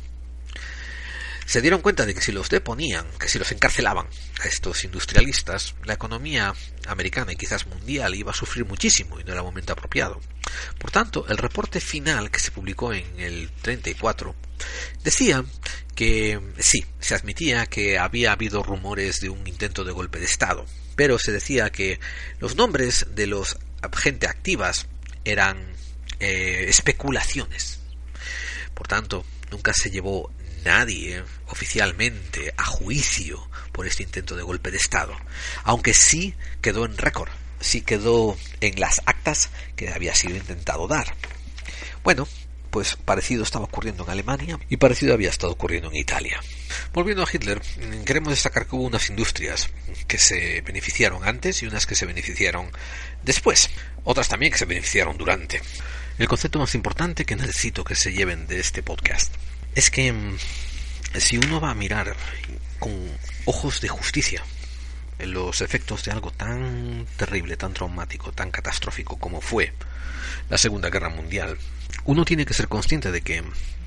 A: se dieron cuenta de que si los deponían, que si los encarcelaban a estos industrialistas, la economía americana y quizás mundial iba a sufrir muchísimo y no era momento apropiado. Por tanto, el reporte final que se publicó en el 34 decía que sí, se admitía que había habido rumores de un intento de golpe de Estado, pero se decía que los nombres de los gente activas eran eh, especulaciones. Por tanto, nunca se llevó nadie oficialmente a juicio por este intento de golpe de Estado, aunque sí quedó en récord, sí quedó en las actas que había sido intentado dar. Bueno, pues parecido estaba ocurriendo en Alemania y parecido había estado ocurriendo en Italia. Volviendo a Hitler, queremos destacar que hubo unas industrias que se beneficiaron antes y unas que se beneficiaron después, otras también que se beneficiaron durante. El concepto más importante que necesito que se lleven de este podcast es que mm, si uno va a mirar con ojos de justicia los efectos de algo tan terrible, tan traumático, tan catastrófico como fue la Segunda Guerra Mundial, uno tiene que ser consciente de que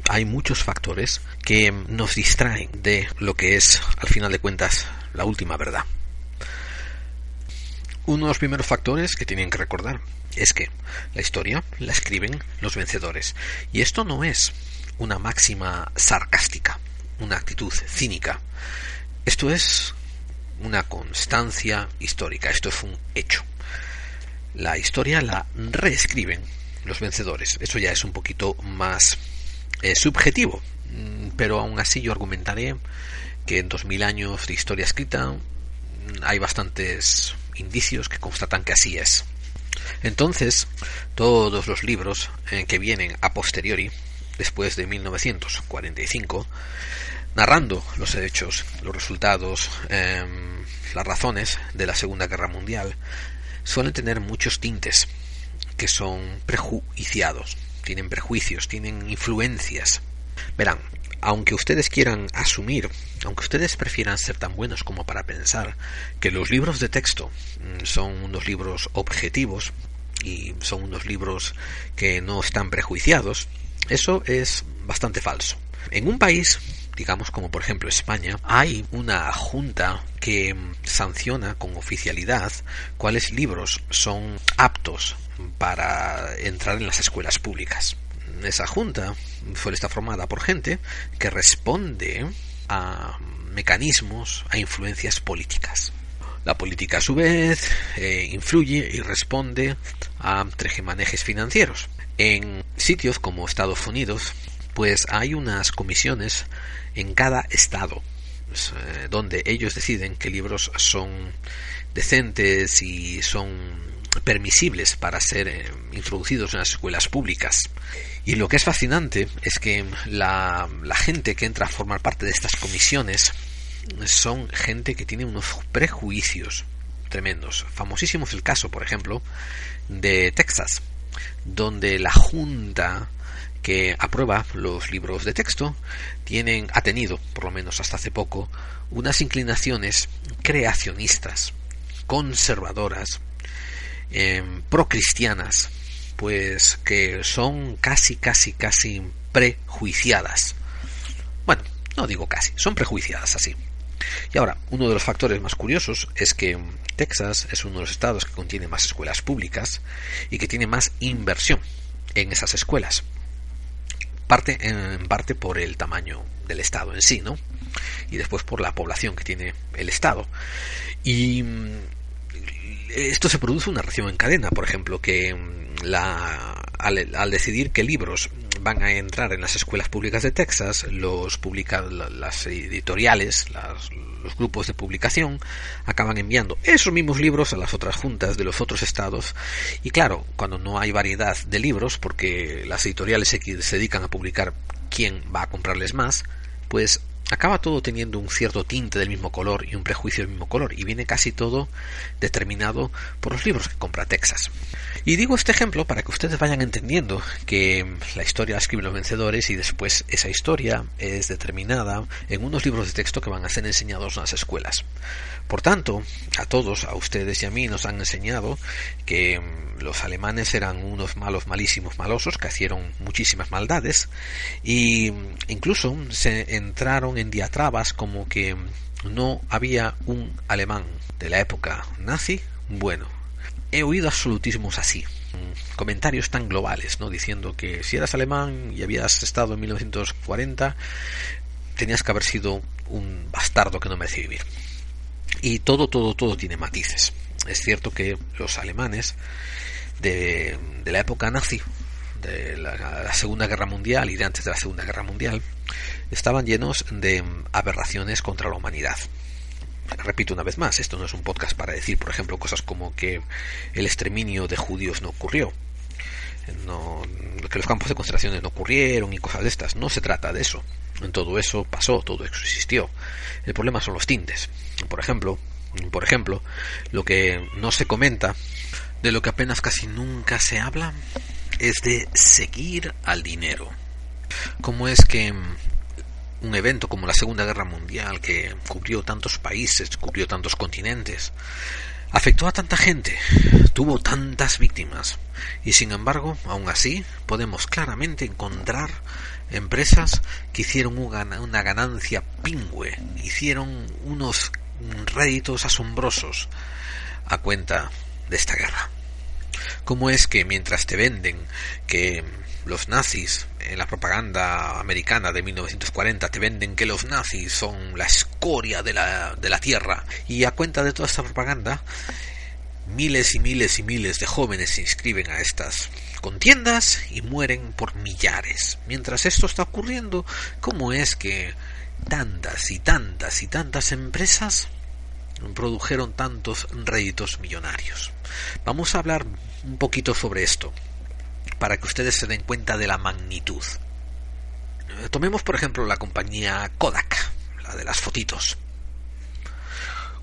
A: hay muchos factores que nos distraen de lo que es, al final de cuentas, la última verdad. Uno de los primeros factores que tienen que recordar es que la historia la escriben los vencedores. Y esto no es una máxima sarcástica, una actitud cínica. Esto es una constancia histórica, esto es un hecho. La historia la reescriben los vencedores. Eso ya es un poquito más eh, subjetivo, mm, pero aún así yo argumentaré que en 2000 años de historia escrita mm, hay bastantes indicios que constatan que así es. Entonces, todos los libros eh, que vienen a posteriori después de 1945, narrando los hechos, los resultados, em, las razones de la Segunda Guerra Mundial, suelen tener muchos tintes que son prejuiciados, tienen prejuicios, tienen influencias. Verán, aunque ustedes quieran asumir, aunque ustedes prefieran ser tan buenos como para pensar que los libros de texto mm, son unos libros objetivos y son unos libros que no están prejuiciados, eso es bastante falso. En un país digamos como por ejemplo España, hay una junta que sanciona con oficialidad cuáles libros son aptos para entrar en las escuelas públicas. Esa junta suele estar formada por gente que responde a mecanismos, a influencias políticas. La política a su vez eh, influye y responde a trejemanejes financieros. En sitios como Estados Unidos, pues hay unas comisiones en cada estado pues, eh, donde ellos deciden qué libros son decentes y son permisibles para ser eh, introducidos en las escuelas públicas. Y lo que es fascinante es que la, la gente que entra a formar parte de estas comisiones son gente que tiene unos prejuicios tremendos. Famosísimo es el caso, por ejemplo, de Texas, donde la Junta que aprueba los libros de texto tienen ha tenido por lo menos hasta hace poco unas inclinaciones creacionistas conservadoras eh, procristianas pues que son casi casi casi prejuiciadas. Bueno no digo casi son prejuiciadas así. Y ahora uno de los factores más curiosos es que Texas es uno de los estados que contiene más escuelas públicas y que tiene más inversión en esas escuelas. Parte, en parte por el tamaño del estado en sí, ¿no? Y después por la población que tiene el estado. Y mm, esto se produce una reacción en cadena, por ejemplo, que mm, la, al, decidir qué libros van a entrar en las escuelas públicas de Texas, los publican las editoriales, los grupos de publicación, acaban enviando esos mismos libros a las otras juntas de los otros estados. Y claro, cuando no hay variedad de libros, porque las editoriales se dedican a publicar quién va a comprarles más, pues acaba todo teniendo un cierto tinte del mismo color y un prejuicio del mismo color, y viene casi todo determinado por los libros que compra Texas. Y digo este ejemplo para que ustedes vayan entendiendo que la historia la escriben los vencedores y después esa historia es determinada en unos libros de texto que van a ser enseñados en las escuelas. Por tanto, a todos, a ustedes y a mí, nos han enseñado que mm, los alemanes eran unos malos, malísimos, malosos, que hicieron muchísimas maldades, y mm, incluso se entraron en diatrabas como que no había un alemán de la época nazi bueno. He oído absolutismos así, mm, comentarios tan globales, ¿no? Diciendo que si eras alemán y habías estado en 1940, tenías que haber sido un bastardo que no merecía vivir. Y todo, todo, todo tiene matices. Es cierto que los alemanes de, la época nazi, de la, Segunda Guerra Mundial y de antes de la Segunda Guerra Mundial, estaban llenos de aberraciones contra la humanidad. Repito una vez más, esto no es un podcast para decir, por ejemplo, cosas como que el exterminio de judíos no ocurrió, no, que los campos de concentración no ocurrieron y cosas de estas. No se trata de eso. En todo eso pasó, todo eso existió. El problema son los tintes. Por ejemplo, por ejemplo, lo que no se comenta, de lo que apenas casi nunca se habla, es de seguir al dinero. ¿Cómo es que un evento como la Segunda Guerra Mundial, que cubrió tantos países, cubrió tantos continentes, afectó a tanta gente, tuvo tantas víctimas, y sin embargo, aún así, podemos claramente encontrar empresas que hicieron una ganancia pingüe, hicieron unos réditos asombrosos a cuenta de esta guerra. ¿Cómo es que mientras te venden que los nazis en la propaganda americana de 1940 te venden que los nazis son la escoria de la, de la tierra y a cuenta de toda esta propaganda miles y miles y miles de jóvenes se inscriben a estas contiendas y mueren por millares. Mientras esto está ocurriendo, ¿cómo es que tantas y tantas y tantas empresas produjeron tantos réditos millonarios? Vamos a hablar un poquito sobre esto, para que ustedes se den cuenta de la magnitud. Tomemos, por ejemplo, la compañía Kodak, la de las fotitos.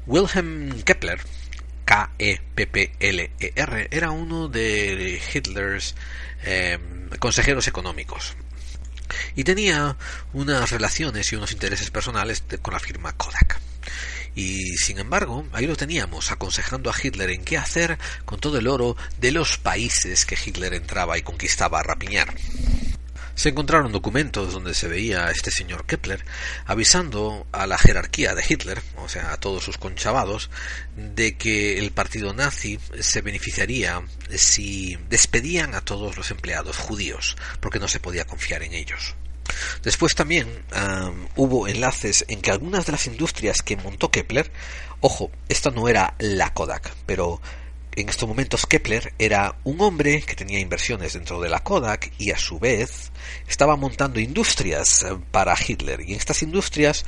A: Wilhelm Kepler K-E-P-P-L-E-R, era uno de Hitler's em, consejeros económicos. Y tenía unas relaciones y unos intereses personales con la firma Kodak. Y sin embargo, ahí lo teníamos, aconsejando a Hitler en qué hacer con todo el oro de los países que Hitler entraba y conquistaba a rapiñar se encontraron documentos donde se veía a este señor Kepler avisando a la jerarquía de Hitler, o sea, a todos sus conchavados, de que el partido nazi se beneficiaría si despedían a todos los empleados judíos, porque no se podía confiar en ellos. Después también hubo enlaces en que algunas de las industrias que montó Kepler, ojo, esta no era la Kodak, pero en estos momentos Kepler era un hombre que tenía inversiones dentro de la Kodak y a su vez estaba montando industrias eh, para Hitler y en estas industrias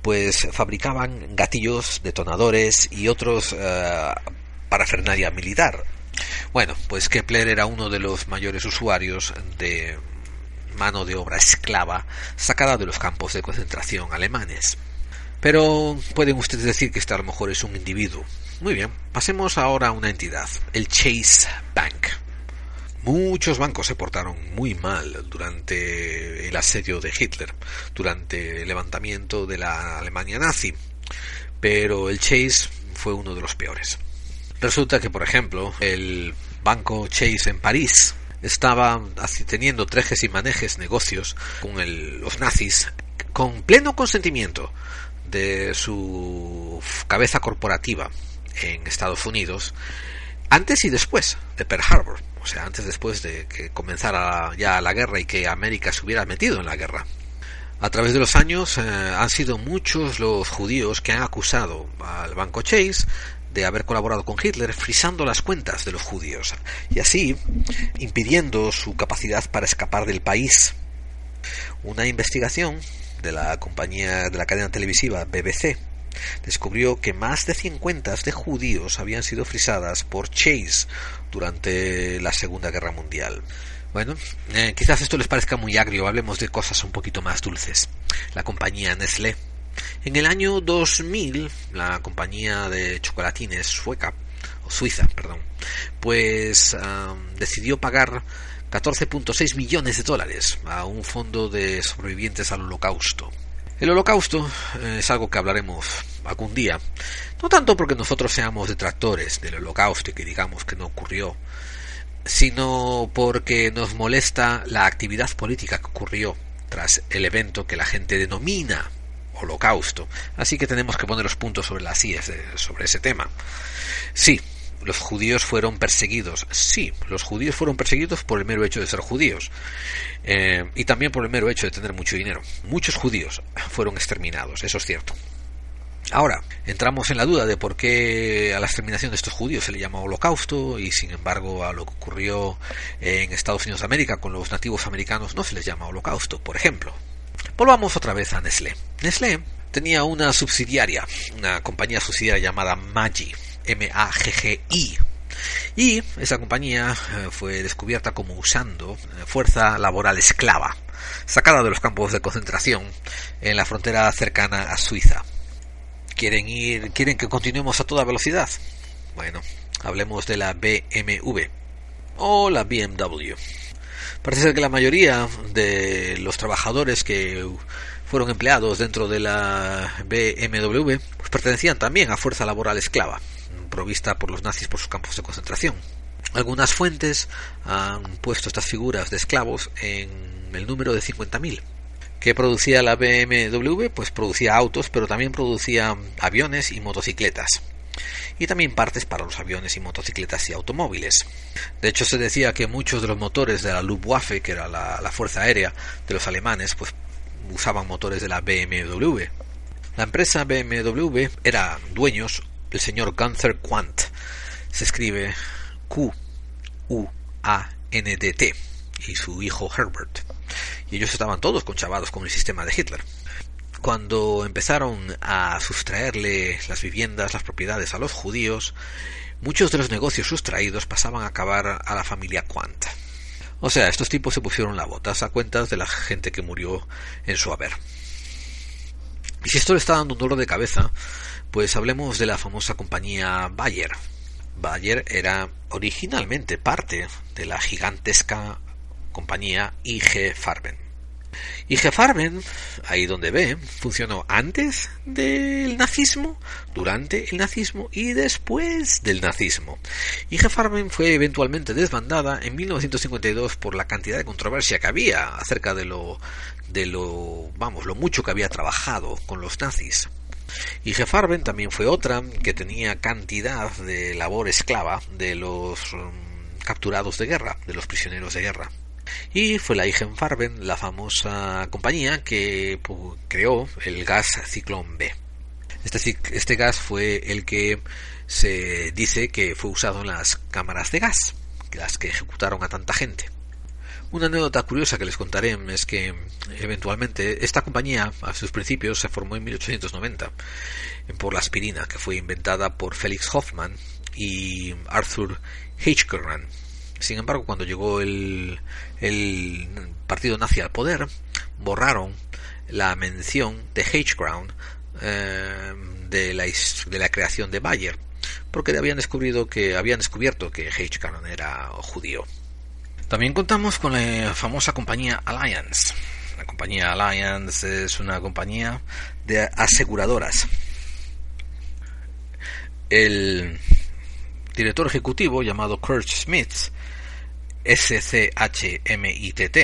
A: pues fabricaban gatillos, detonadores y otros uh, parafernalia militar. Bueno, pues Kepler era uno de los mayores usuarios de mano de obra esclava sacada de los campos de concentración alemanes. Pero pueden ustedes decir que este a lo mejor es un individuo. Muy bien, pasemos ahora a una entidad, el Chase Bank. Muchos bancos se portaron muy mal durante el asedio de Hitler, durante el levantamiento de la Alemania nazi, pero el Chase fue uno de los peores. Resulta que, por ejemplo, el banco Chase en París estaba teniendo trejes y manejes negocios con los nazis con pleno consentimiento de su cabeza corporativa en Estados Unidos antes y después de Pearl Harbor, o sea, antes después de que comenzara ya la guerra y que América se hubiera metido en la guerra. A través de los años eh, han sido muchos los judíos que han acusado al banco Chase de haber colaborado con Hitler frisando las cuentas de los judíos y así impidiendo su capacidad para escapar del país. Una investigación de la compañía de la cadena televisiva BBC descubrió que más de 100 cuentas de judíos habían sido frisadas por Chase durante la Segunda Guerra Mundial. Bueno, eh, quizás esto les parezca muy agrio, hablemos de cosas un poquito más dulces. La compañía Nestlé. En el año 2000, la compañía de chocolatines sueca, o suiza, perdón, pues decidió pagar 14.6 millones de dólares a un fondo de sobrevivientes al holocausto. El holocausto eh, es algo que hablaremos algún día, no tanto porque nosotros seamos detractores del holocausto y que digamos que no ocurrió, sino porque nos molesta la actividad política que ocurrió tras el evento que la gente denomina holocausto. Así que tenemos que poner los puntos sobre las IES sobre ese tema. Sí, los judíos fueron perseguidos. Sí, los judíos fueron perseguidos por el mero hecho de ser judíos. Eh, y también por el mero hecho de tener mucho dinero. Muchos judíos fueron exterminados, eso es cierto. Ahora, entramos en la duda de por qué a la exterminación de estos judíos se le llama holocausto y sin embargo a lo que ocurrió en Estados Unidos de América con los nativos americanos no se les llama holocausto, por ejemplo. Volvamos otra vez a Nestlé. Nestlé tenía una subsidiaria, una compañía subsidiaria llamada Maggi, M-A-G-G-I, y esa compañía eh, fue descubierta como usando eh, fuerza laboral esclava, sacada de los campos de concentración en la frontera cercana a Suiza quieren ir, quieren que continuemos a toda velocidad. Bueno, hablemos de la BMW o la BMW. Parece ser que la mayoría de los trabajadores que fueron empleados dentro de la BMW pues pertenecían también a fuerza laboral esclava, provista por los nazis por sus campos de concentración. Algunas fuentes han puesto estas figuras de esclavos en el número de 50.000 que producía la BMW, pues producía autos, pero también producía aviones y motocicletas. Y también partes para los aviones y motocicletas y automóviles. De hecho, se decía que muchos de los motores de la Luftwaffe, que era la, fuerza aérea de los alemanes, pues usaban motores de la BMW. La empresa BMW era dueños el señor Gunther Quandt. Se escribe Q-U-A-N-D-T. Y su hijo Herbert y ellos estaban todos conchavados con el sistema de Hitler. Cuando empezaron a sustraerle las viviendas, las propiedades a los judíos, muchos de los negocios sustraídos pasaban a acabar a la familia Quant. O sea, estos tipos se pusieron la botas a cuentas de la gente que murió en su haber. Y si esto le está dando un dolor de cabeza, pues hablemos de la famosa compañía Bayer. Bayer era originalmente parte de la gigantesca compañía IG Farben. IG Farben, ahí donde ve, funcionó antes del nazismo, durante el nazismo y después del nazismo. IG Farben fue eventualmente desbandada en 1952 por la cantidad de controversia que había acerca de lo, de lo, vamos, lo mucho que había trabajado con los nazis. IG Farben también fue otra que tenía cantidad de labor esclava de los mm, capturados de guerra, de los prisioneros de guerra y fue la Farben, la famosa compañía que creó el gas Ciclón B. Este, este gas fue el que se dice que fue usado en las cámaras de gas, las que ejecutaron a tanta gente. Una anécdota curiosa que les contaré es que eventualmente esta compañía a sus principios se formó en 1890 por la aspirina que fue inventada por Felix Hoffman y Arthur Hitchcock sin embargo, cuando llegó el, el partido nazi al poder, borraron la mención de H-Crown eh, de, la, de la creación de Bayer, porque habían descubierto que habían descubierto que era judío. También contamos con la famosa compañía Alliance. La compañía Alliance es una compañía de aseguradoras. El director ejecutivo llamado Kurt Smith SCHMITT,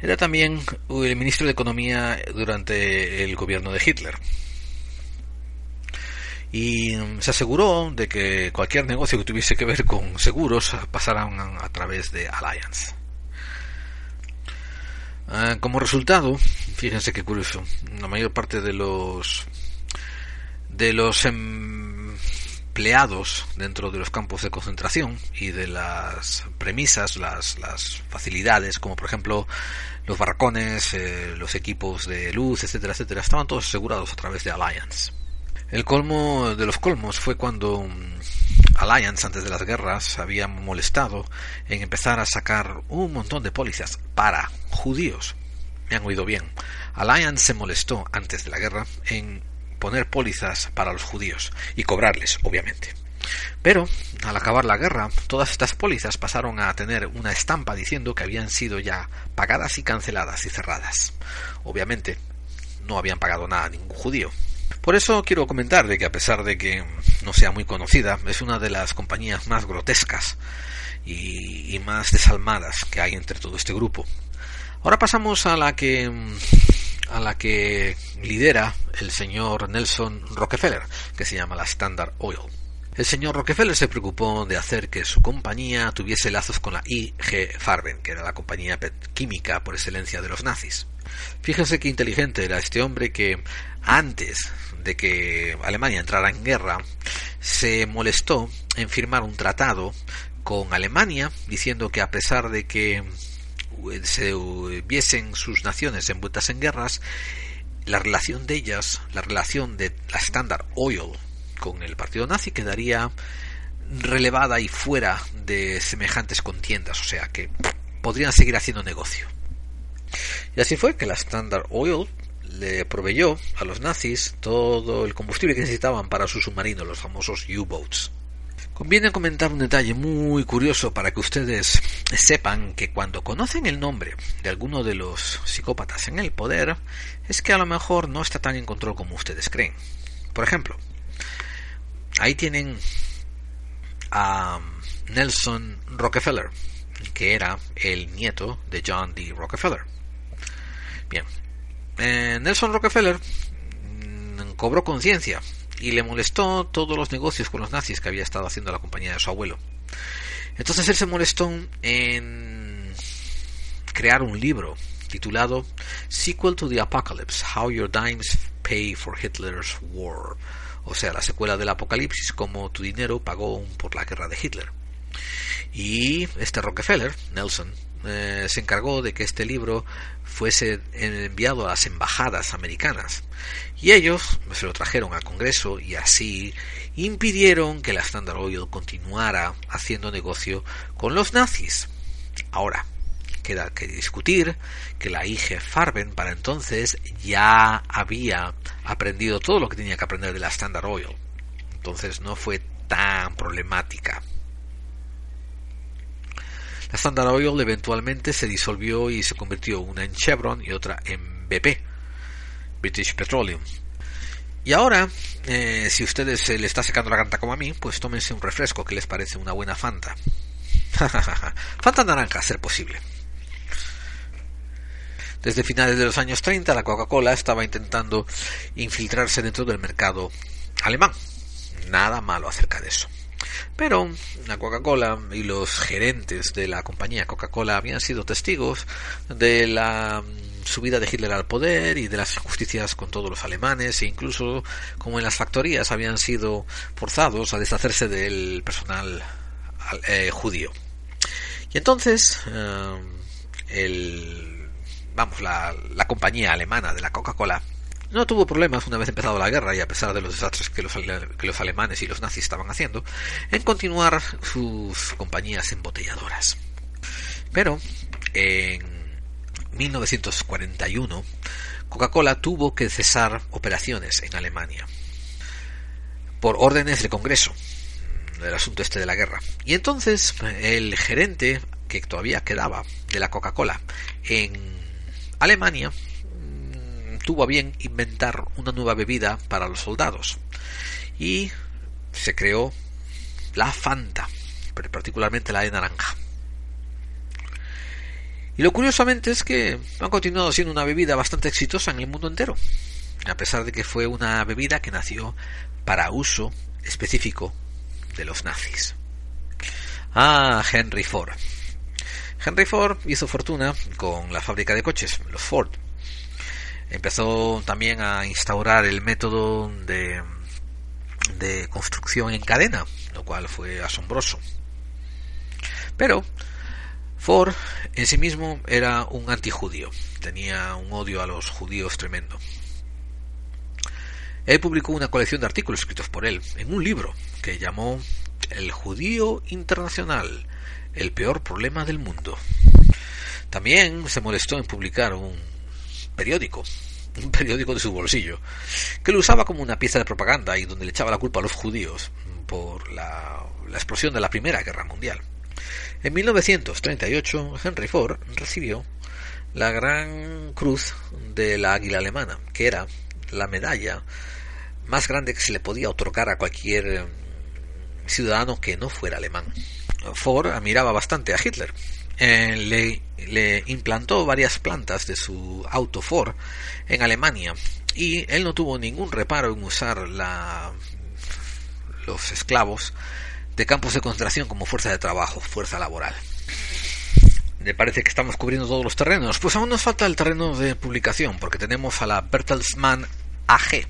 A: era también el ministro de Economía durante el gobierno de Hitler. Y se aseguró de que cualquier negocio que tuviese que ver con seguros pasaran a través de Alliance. Ah, como resultado, fíjense qué curioso, la mayor parte de los de los em, empleados dentro de los campos de concentración y de las premisas, las, las facilidades, como por ejemplo los barracones, eh, los equipos de luz, etcétera, etcétera, estaban todos asegurados a través de Alliance. El colmo de los colmos fue cuando mm, Alliance, antes de las guerras, había molestado en empezar a sacar un montón de pólizas para judíos. Me han oído bien. Alliance se molestó antes de la guerra en poner pólizas para los judíos y cobrarles, obviamente. Pero, al acabar la guerra, todas estas pólizas pasaron a tener una estampa diciendo que habían sido ya pagadas y canceladas y cerradas. Obviamente, no habían pagado nada a ningún judío. Por eso quiero comentar de que a pesar de que no sea muy conocida, es una de las compañías más grotescas y, más desalmadas que hay entre todo este grupo. Ahora pasamos a la que a la que lidera el señor Nelson Rockefeller, que se llama la Standard Oil. El señor Rockefeller se preocupó de hacer que su compañía tuviese lazos con la IG Farben, que era la compañía química por excelencia de los nazis. Fíjense qué inteligente era este hombre que antes de que Alemania entrara en guerra se molestó en firmar un tratado con Alemania diciendo que a pesar de que se viesen sus naciones envueltas en guerras, la relación de ellas, la relación de la Standard Oil con el partido nazi quedaría relevada y fuera de semejantes contiendas, o sea que podrían seguir haciendo negocio. Y así fue que la Standard Oil le proveyó a los nazis todo el combustible que necesitaban para sus submarinos, los famosos U-boats. Conviene comentar un detalle muy curioso para que ustedes sepan que cuando conocen el nombre de alguno de los psicópatas en el poder, es que a lo mejor no está tan en control como ustedes creen. Por ejemplo, ahí tienen a Nelson Rockefeller, que era el nieto de John D. Rockefeller. Bien, eh, Nelson Rockefeller mm, cobró conciencia y le molestó todos los negocios con los nazis que había estado haciendo la compañía de su abuelo. Entonces él se molestó en crear un libro titulado Sequel to the Apocalypse, How Your Dimes Pay for Hitler's War, o sea, la secuela del Apocalipsis, cómo tu dinero pagó por la guerra de Hitler. Y este Rockefeller, Nelson, eh, se encargó de que este libro fuese enviado a las embajadas americanas y ellos se lo trajeron al Congreso y así impidieron que la Standard Oil continuara haciendo negocio con los nazis. Ahora, queda que discutir que la IG Farben para entonces ya había aprendido todo lo que tenía que aprender de la Standard Oil. Entonces no fue tan problemática. La Standard Oil eventualmente se disolvió y se convirtió una en Chevron y otra en BP, British Petroleum. Y ahora, eh, si ustedes se le está secando la garganta como a mí, pues tómense un refresco que les parece una buena Fanta. Fanta naranja, a ser posible. Desde finales de los años 30, la Coca-Cola estaba intentando infiltrarse dentro del mercado alemán. Nada malo acerca de eso. Pero la Coca-Cola y los gerentes de la compañía Coca-Cola habían sido testigos de la mm, subida de Hitler al poder y de las injusticias con todos los alemanes e incluso como en las factorías habían sido forzados a deshacerse del personal eh, judío. Y entonces eh, el, vamos la, la compañía alemana de la Coca-Cola no tuvo problemas una vez empezado la guerra y a pesar de los desastres que los, que los alemanes y los nazis estaban haciendo, en continuar sus compañías embotelladoras. Pero en 1941 Coca-Cola tuvo que cesar operaciones en Alemania por órdenes del Congreso del asunto este de la guerra. Y entonces el gerente que todavía quedaba de la Coca-Cola en Alemania tuvo a bien inventar una nueva bebida para los soldados y se creó la Fanta, pero particularmente la de naranja. Y lo curiosamente es que ha continuado siendo una bebida bastante exitosa en el mundo entero, a pesar de que fue una bebida que nació para uso específico de los nazis. Ah, Henry Ford. Henry Ford hizo fortuna con la fábrica de coches, los Ford, Empezó también a instaurar el método de de construcción en cadena, lo cual fue asombroso. Pero Ford en sí mismo era un antijudío, tenía un odio a los judíos tremendo. Él publicó una colección de artículos escritos por él en un libro que llamó El judío internacional, el peor problema del mundo. También se molestó en publicar un periódico, un periódico de su bolsillo, que lo usaba como una pieza de propaganda y donde le echaba la culpa a los judíos por la, la explosión de la Primera Guerra Mundial. En 1938, Henry Ford recibió la Gran Cruz de la Águila Alemana, que era la medalla más grande que se le podía otorgar a cualquier eh, ciudadano que no fuera alemán. Ford admiraba bastante a Hitler. Eh, le, le, implantó varias plantas de su auto Ford en Alemania y él no tuvo ningún reparo en usar la, los esclavos de campos de concentración como fuerza de trabajo, fuerza laboral. Me parece que estamos cubriendo todos los terrenos. Pues aún nos falta el terreno de publicación, porque tenemos a la Bertelsmann AG.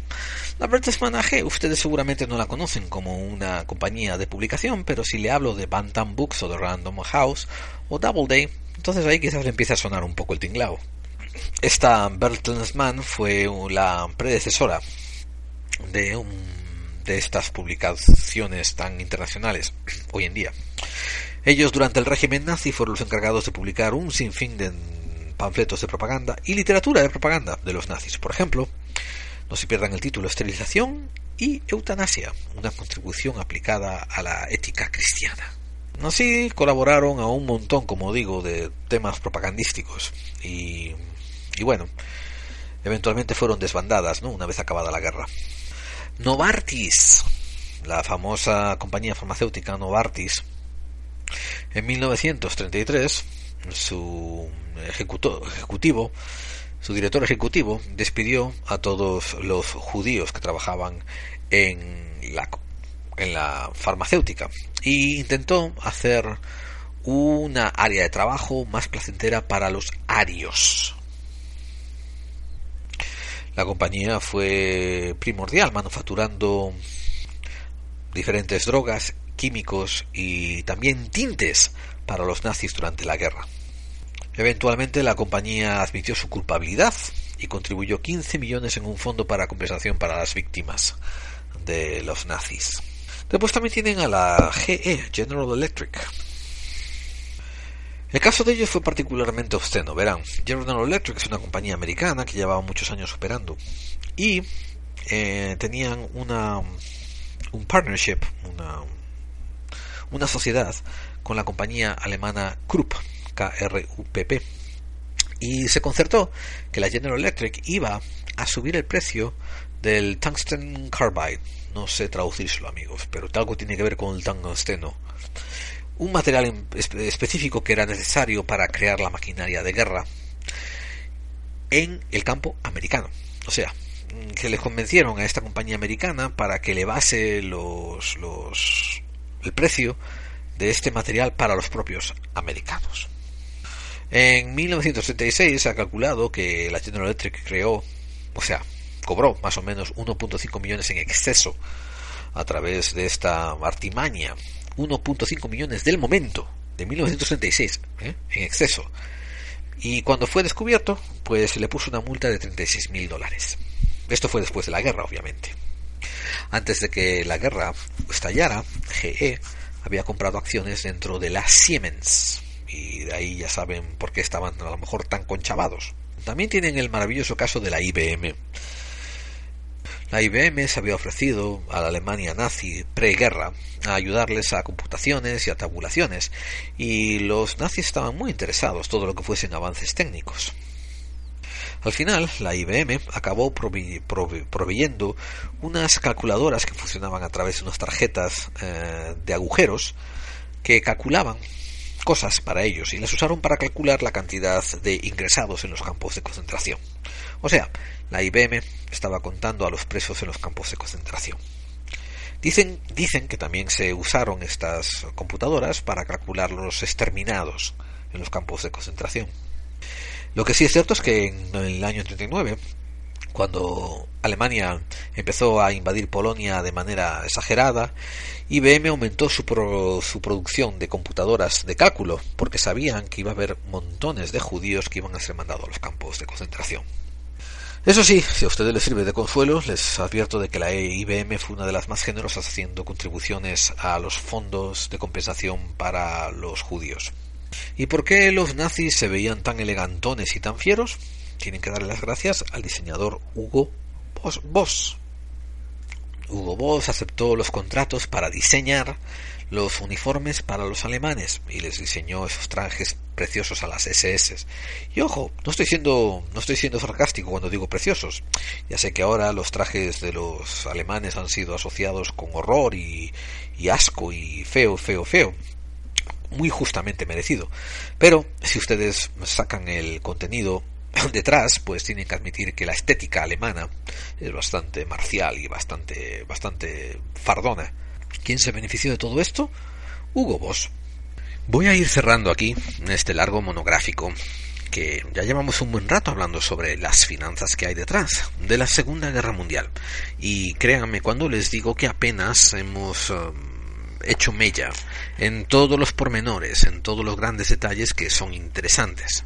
A: La Bertelsmann AG, ustedes seguramente no la conocen como una compañía de publicación, pero si le hablo de Bantam Books o de Random House o Doubleday, entonces ahí quizás le empiece a sonar un poco el tinglao. Esta Bertelsmann fue la predecesora de de estas publicaciones tan internacionales hoy en día. Ellos durante el régimen nazi fueron los encargados de publicar un sinfín de panfletos de propaganda y literatura de propaganda de los nazis. Por ejemplo, no se pierdan el título Esterilización y Eutanasia, una contribución aplicada a la ética cristiana. Así colaboraron a un montón, como digo, de temas propagandísticos y, y bueno, eventualmente fueron desbandadas, ¿no? Una vez acabada la guerra. Novartis, la famosa compañía farmacéutica Novartis, en 1933 su ejecutivo, su director ejecutivo, despidió a todos los judíos que trabajaban en la, en la farmacéutica e intentó hacer una área de trabajo más placentera para los arios. La compañía fue primordial manufacturando diferentes drogas, químicos y también tintes para los nazis durante la guerra. Eventualmente la compañía admitió su culpabilidad y contribuyó 15 millones en un fondo para compensación para las víctimas de los nazis. Después también tienen a la GE, General Electric, el caso de ellos fue particularmente obsceno. Verán, General Electric es una compañía americana que llevaba muchos años operando y eh, tenían una un partnership, una, una sociedad con la compañía alemana Krupp, K-R-U-P-P. Y se concertó que la General Electric iba a subir el precio del tungsten carbide. No sé traducírselo, amigos, pero algo tiene que ver con el tungsteno un material específico que era necesario para crear la maquinaria de guerra en el campo americano. O sea, que les convencieron a esta compañía americana para que elevase los, los, el precio de este material para los propios americanos. En 1976 se ha calculado que la General Electric creó, o sea, cobró más o menos 1.5 millones en exceso a través de esta artimaña 1.5 millones del momento, de 1936, ¿eh? en exceso. Y cuando fue descubierto, pues se le puso una multa de 36 mil dólares. Esto fue después de la guerra, obviamente. Antes de que la guerra estallara, GE había comprado acciones dentro de la Siemens. Y de ahí ya saben por qué estaban a lo mejor tan conchavados. También tienen el maravilloso caso de la IBM. La IBM se había ofrecido a la Alemania nazi preguerra a ayudarles a computaciones y a tabulaciones, y los nazis estaban muy interesados todo lo que fuesen avances técnicos. Al final, la IBM acabó proveyendo unas calculadoras que funcionaban a través de unas tarjetas eh, de agujeros que calculaban cosas para ellos y las usaron para calcular la cantidad de ingresados en los campos de concentración. O sea, la IBM estaba contando a los presos en los campos de concentración. Dicen, dicen que también se usaron estas computadoras para calcular los exterminados en los campos de concentración. Lo que sí es cierto es que en el año 39 cuando Alemania empezó a invadir Polonia de manera exagerada, IBM aumentó su, su, producción de computadoras de cálculo porque sabían que iba a haber montones de judíos que iban a ser mandados a los campos de concentración. Eso sí, si a ustedes les sirve de consuelo, les advierto de que la IBM fue una de las más generosas haciendo contribuciones a los fondos de compensación para los judíos. ¿Y por qué los nazis se veían tan elegantones y tan fieros? Tienen que darle las gracias al diseñador Hugo Boss. Hugo Boss aceptó los contratos para diseñar los uniformes para los alemanes y les diseñó esos trajes preciosos a las SS. Y ojo, no estoy siendo no estoy siendo sarcástico cuando digo preciosos. Ya sé que ahora los trajes de los alemanes han sido asociados con horror y, y asco y feo, feo, feo muy justamente merecido. Pero si ustedes sacan el contenido detrás, pues tienen que admitir que la estética alemana es bastante marcial y bastante, bastante fardona. ¿Quién se benefició de todo esto? Hugo Boss. Voy a ir cerrando aquí este largo monográfico que ya llevamos un buen rato hablando sobre las finanzas que hay detrás de la Segunda Guerra Mundial. Y créanme cuando les digo que apenas hemos um, hecho mella en todos los pormenores, en todos los grandes detalles que son interesantes.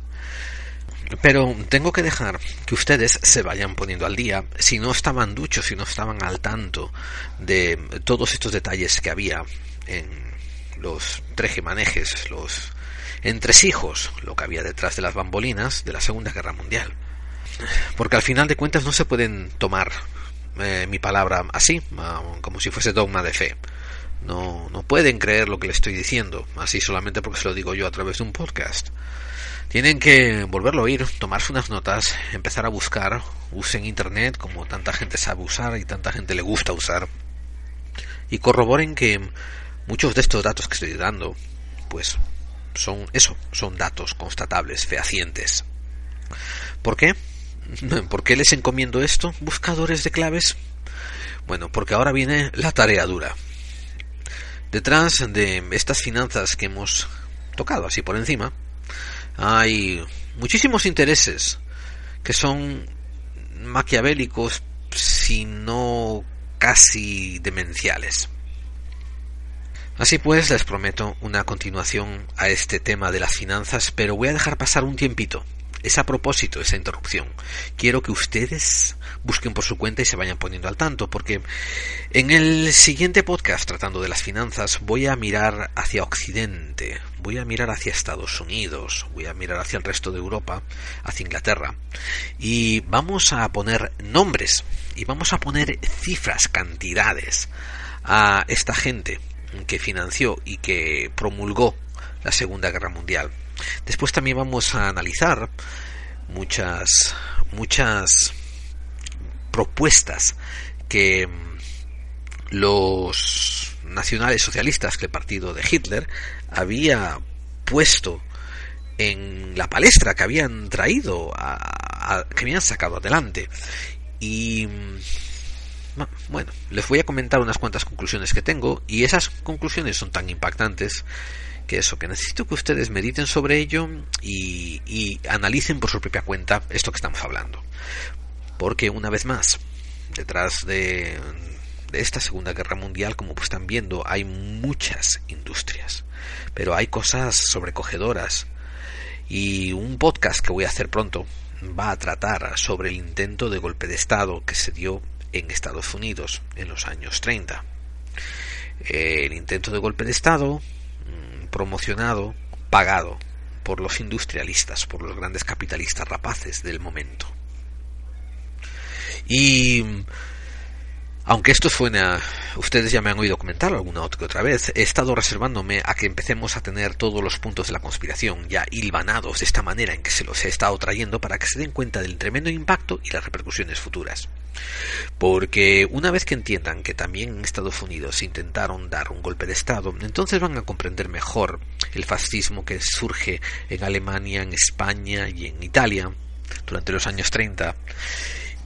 A: Pero tengo que dejar que ustedes se vayan poniendo al día si no estaban duchos, si no estaban al tanto de todos estos detalles que había en los trejemanejes, los entresijos, lo que había detrás de las bambolinas de la Segunda Guerra Mundial. Porque al final de cuentas no se pueden tomar eh, mi palabra así, como si fuese dogma de fe. No, no pueden creer lo que le estoy diciendo, así solamente porque se lo digo yo a través de un podcast. Tienen que volverlo a oír, tomarse unas notas, empezar a buscar, usen internet como tanta gente sabe usar y tanta gente le gusta usar. Y corroboren que muchos de estos datos que estoy dando, pues son eso, son datos constatables, fehacientes. ¿Por qué? ¿Por qué les encomiendo esto, buscadores de claves? Bueno, porque ahora viene la tarea dura. Detrás de estas finanzas que hemos tocado así por encima, hay muchísimos intereses que son maquiavélicos, si no casi demenciales. Así pues, les prometo una continuación a este tema de las finanzas, pero voy a dejar pasar un tiempito es a propósito esa interrupción. Quiero que ustedes busquen por su cuenta y se vayan poniendo al tanto, porque en el siguiente podcast tratando de las finanzas voy a mirar hacia Occidente, voy a mirar hacia Estados Unidos, voy a mirar hacia el resto de Europa, hacia Inglaterra, y vamos a poner nombres y vamos a poner cifras, cantidades a esta gente que financió y que promulgó la Segunda Guerra Mundial Después también vamos a analizar muchas, muchas propuestas que los nacionales socialistas, que el partido de Hitler, había puesto en la palestra, que habían traído, que habían sacado adelante. Y bueno, les voy a comentar unas cuantas conclusiones que tengo y esas conclusiones son tan impactantes que eso, que necesito que ustedes mediten sobre ello y, analicen por su propia cuenta esto que estamos hablando. Porque una vez más, detrás de, de esta Segunda Guerra Mundial, como pues están viendo, hay muchas industrias, pero hay cosas sobrecogedoras. Y un podcast que voy a hacer pronto va a tratar sobre el intento de golpe de Estado que se dio en Estados Unidos en los años 30. El intento de golpe de Estado promocionado, pagado por los industrialistas, por los grandes capitalistas rapaces del momento. Y aunque esto suena, ustedes ya me han oído comentar alguna otra vez, he estado reservándome a que empecemos a tener todos los puntos de la conspiración ya hilvanados de esta manera en que se los he estado trayendo para que se den cuenta del tremendo impacto y las repercusiones futuras. Porque una vez que entiendan que también en Estados Unidos intentaron dar un golpe de Estado, entonces van a comprender mejor el fascismo que surge en Alemania, en España y en Italia durante los años 30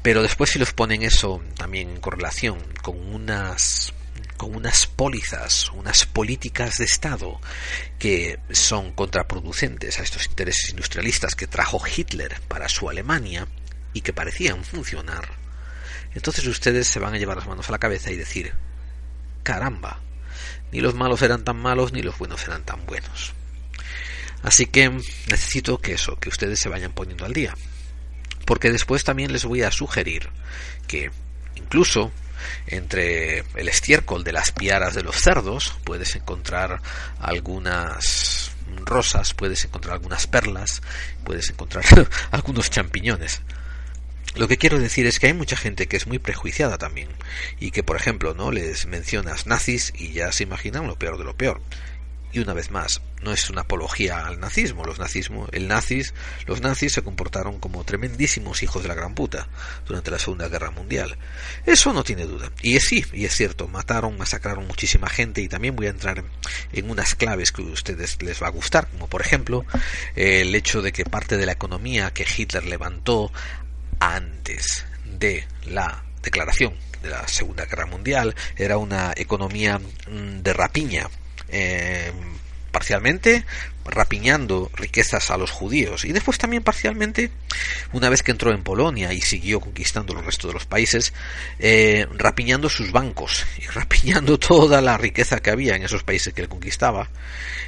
A: pero después si los ponen eso también en correlación con unas con unas pólizas, unas políticas de Estado que son contraproducentes a estos intereses industrialistas que trajo Hitler para su Alemania, y que parecían funcionar, entonces ustedes se van a llevar las manos a la cabeza y decir, caramba, ni los malos eran tan malos ni los buenos eran tan buenos. Así que necesito que eso, que ustedes se vayan poniendo al día. Porque después también les voy a sugerir que incluso entre el estiércol de las piaras de los cerdos puedes encontrar algunas rosas, puedes encontrar algunas perlas, puedes encontrar algunos champiñones. Lo que quiero decir es que hay mucha gente que es muy prejuiciada también y que, por ejemplo, no les mencionas nazis y ya se imaginan lo peor de lo peor. Y una vez más, no es una apología al nazismo. Los nazismo, el nazis, los nazis se comportaron como tremendísimos hijos de la gran puta durante la Segunda Guerra Mundial. Eso no tiene duda. Y es sí, y es cierto, mataron, masacraron muchísima gente y también voy a entrar en unas claves que a ustedes les va a gustar, como por ejemplo el hecho de que parte de la economía que Hitler levantó antes de la declaración de la Segunda Guerra Mundial. Era una economía mm, de rapiña eh, parcialmente rapiñando riquezas a los judíos. Y después también parcialmente una vez que entró en Polonia y siguió conquistando el resto de los países eh, rapiñando sus bancos y rapiñando toda la riqueza que había en esos países que él conquistaba.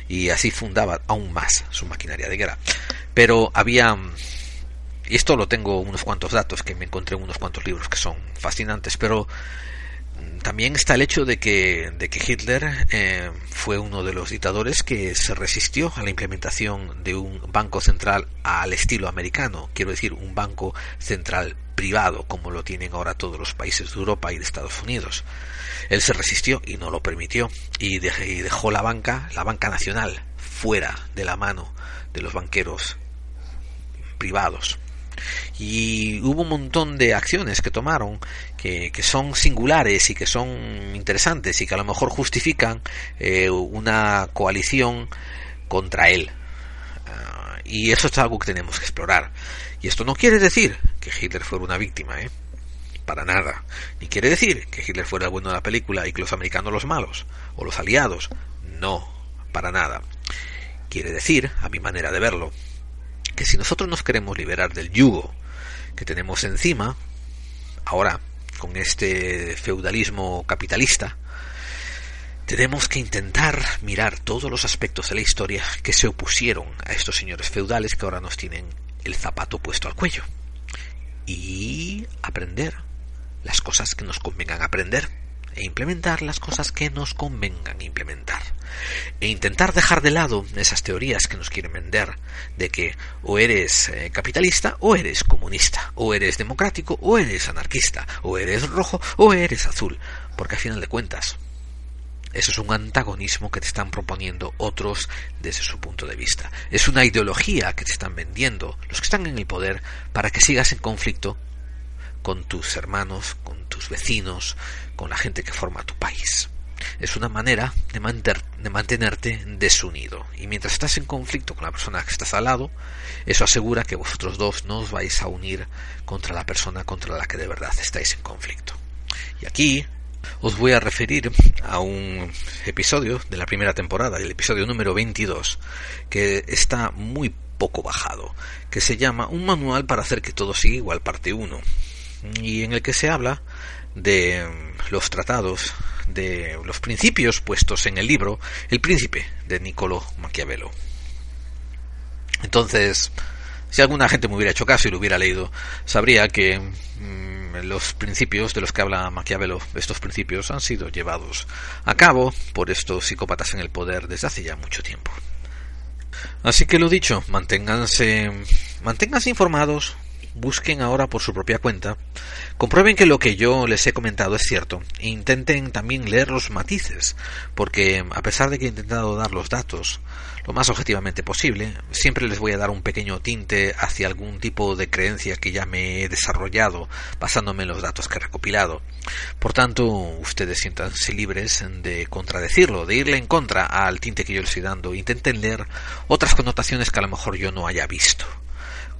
A: Y así fundaba aún más su maquinaria de guerra. Pero había y esto lo tengo unos cuantos datos que me encontré en unos cuantos libros que son fascinantes pero también está el hecho de que, de que Hitler eh, fue uno de los dictadores que se resistió a la implementación de un banco central al estilo americano, quiero decir, un banco central privado, como lo tienen ahora todos los países de Europa y de Estados Unidos. Él se resistió y no lo permitió y dejó la banca, la banca nacional, fuera de la mano de los banqueros privados y hubo un montón de acciones que tomaron que, son singulares y que son interesantes y que a lo mejor justifican eh, una coalición contra él. Ah, y eso es algo que tenemos que explorar. Y esto no quiere decir que Hitler fuera una víctima, ¿eh? Para nada. Ni quiere decir que Hitler fuera el bueno de la película y que los americanos los malos, o los aliados. No, para nada. Quiere decir, a mi manera de verlo, que si nosotros nos queremos liberar del yugo que tenemos encima, ahora con este feudalismo capitalista, tenemos que intentar mirar todos los aspectos de la historia que se opusieron a estos señores feudales que ahora nos tienen el zapato puesto al cuello. Y aprender las cosas que nos convengan aprender e implementar las cosas que nos convengan implementar. E intentar dejar de lado esas teorías que nos quieren vender de que o eres eh, capitalista o eres comunista, o eres democrático o eres anarquista, o eres rojo o eres azul, porque al final de cuentas eso es un antagonismo que te están proponiendo otros desde su punto de vista. Es una ideología que te están vendiendo los que están en el poder para que sigas en conflicto con tus hermanos, con tus vecinos, con la gente que forma tu país. Es una manera de, de, mantenerte desunido. Y mientras estás en conflicto con la persona que estás al lado, eso asegura que vosotros dos no os vais a unir contra la persona contra la que de verdad estáis en conflicto. Y aquí os voy a referir a un episodio de la primera temporada, el episodio número 22, que está muy poco bajado, que se llama Un manual para hacer que todo siga igual, parte 1 y en el que se habla de los tratados, de los principios puestos en el libro El Príncipe de Niccolo Maquiavelo. Entonces, si alguna gente me hubiera hecho caso y lo hubiera leído, sabría que mm, los principios de los que habla Maquiavelo, estos principios han sido llevados a cabo por estos psicópatas en el poder desde hace ya mucho tiempo. Así que lo dicho, manténganse, manténganse informados, busquen ahora por su propia cuenta, comprueben que lo que yo les he comentado es cierto e intenten también leer los matices, porque a pesar de que he intentado dar los datos lo más objetivamente posible, siempre les voy a dar un pequeño tinte hacia algún tipo de creencia que ya me he desarrollado basándome en los datos que he recopilado. Por tanto, ustedes siéntanse libres de contradecirlo, de irle en contra al tinte que yo les estoy dando. Intenten leer otras connotaciones que a lo mejor yo no haya visto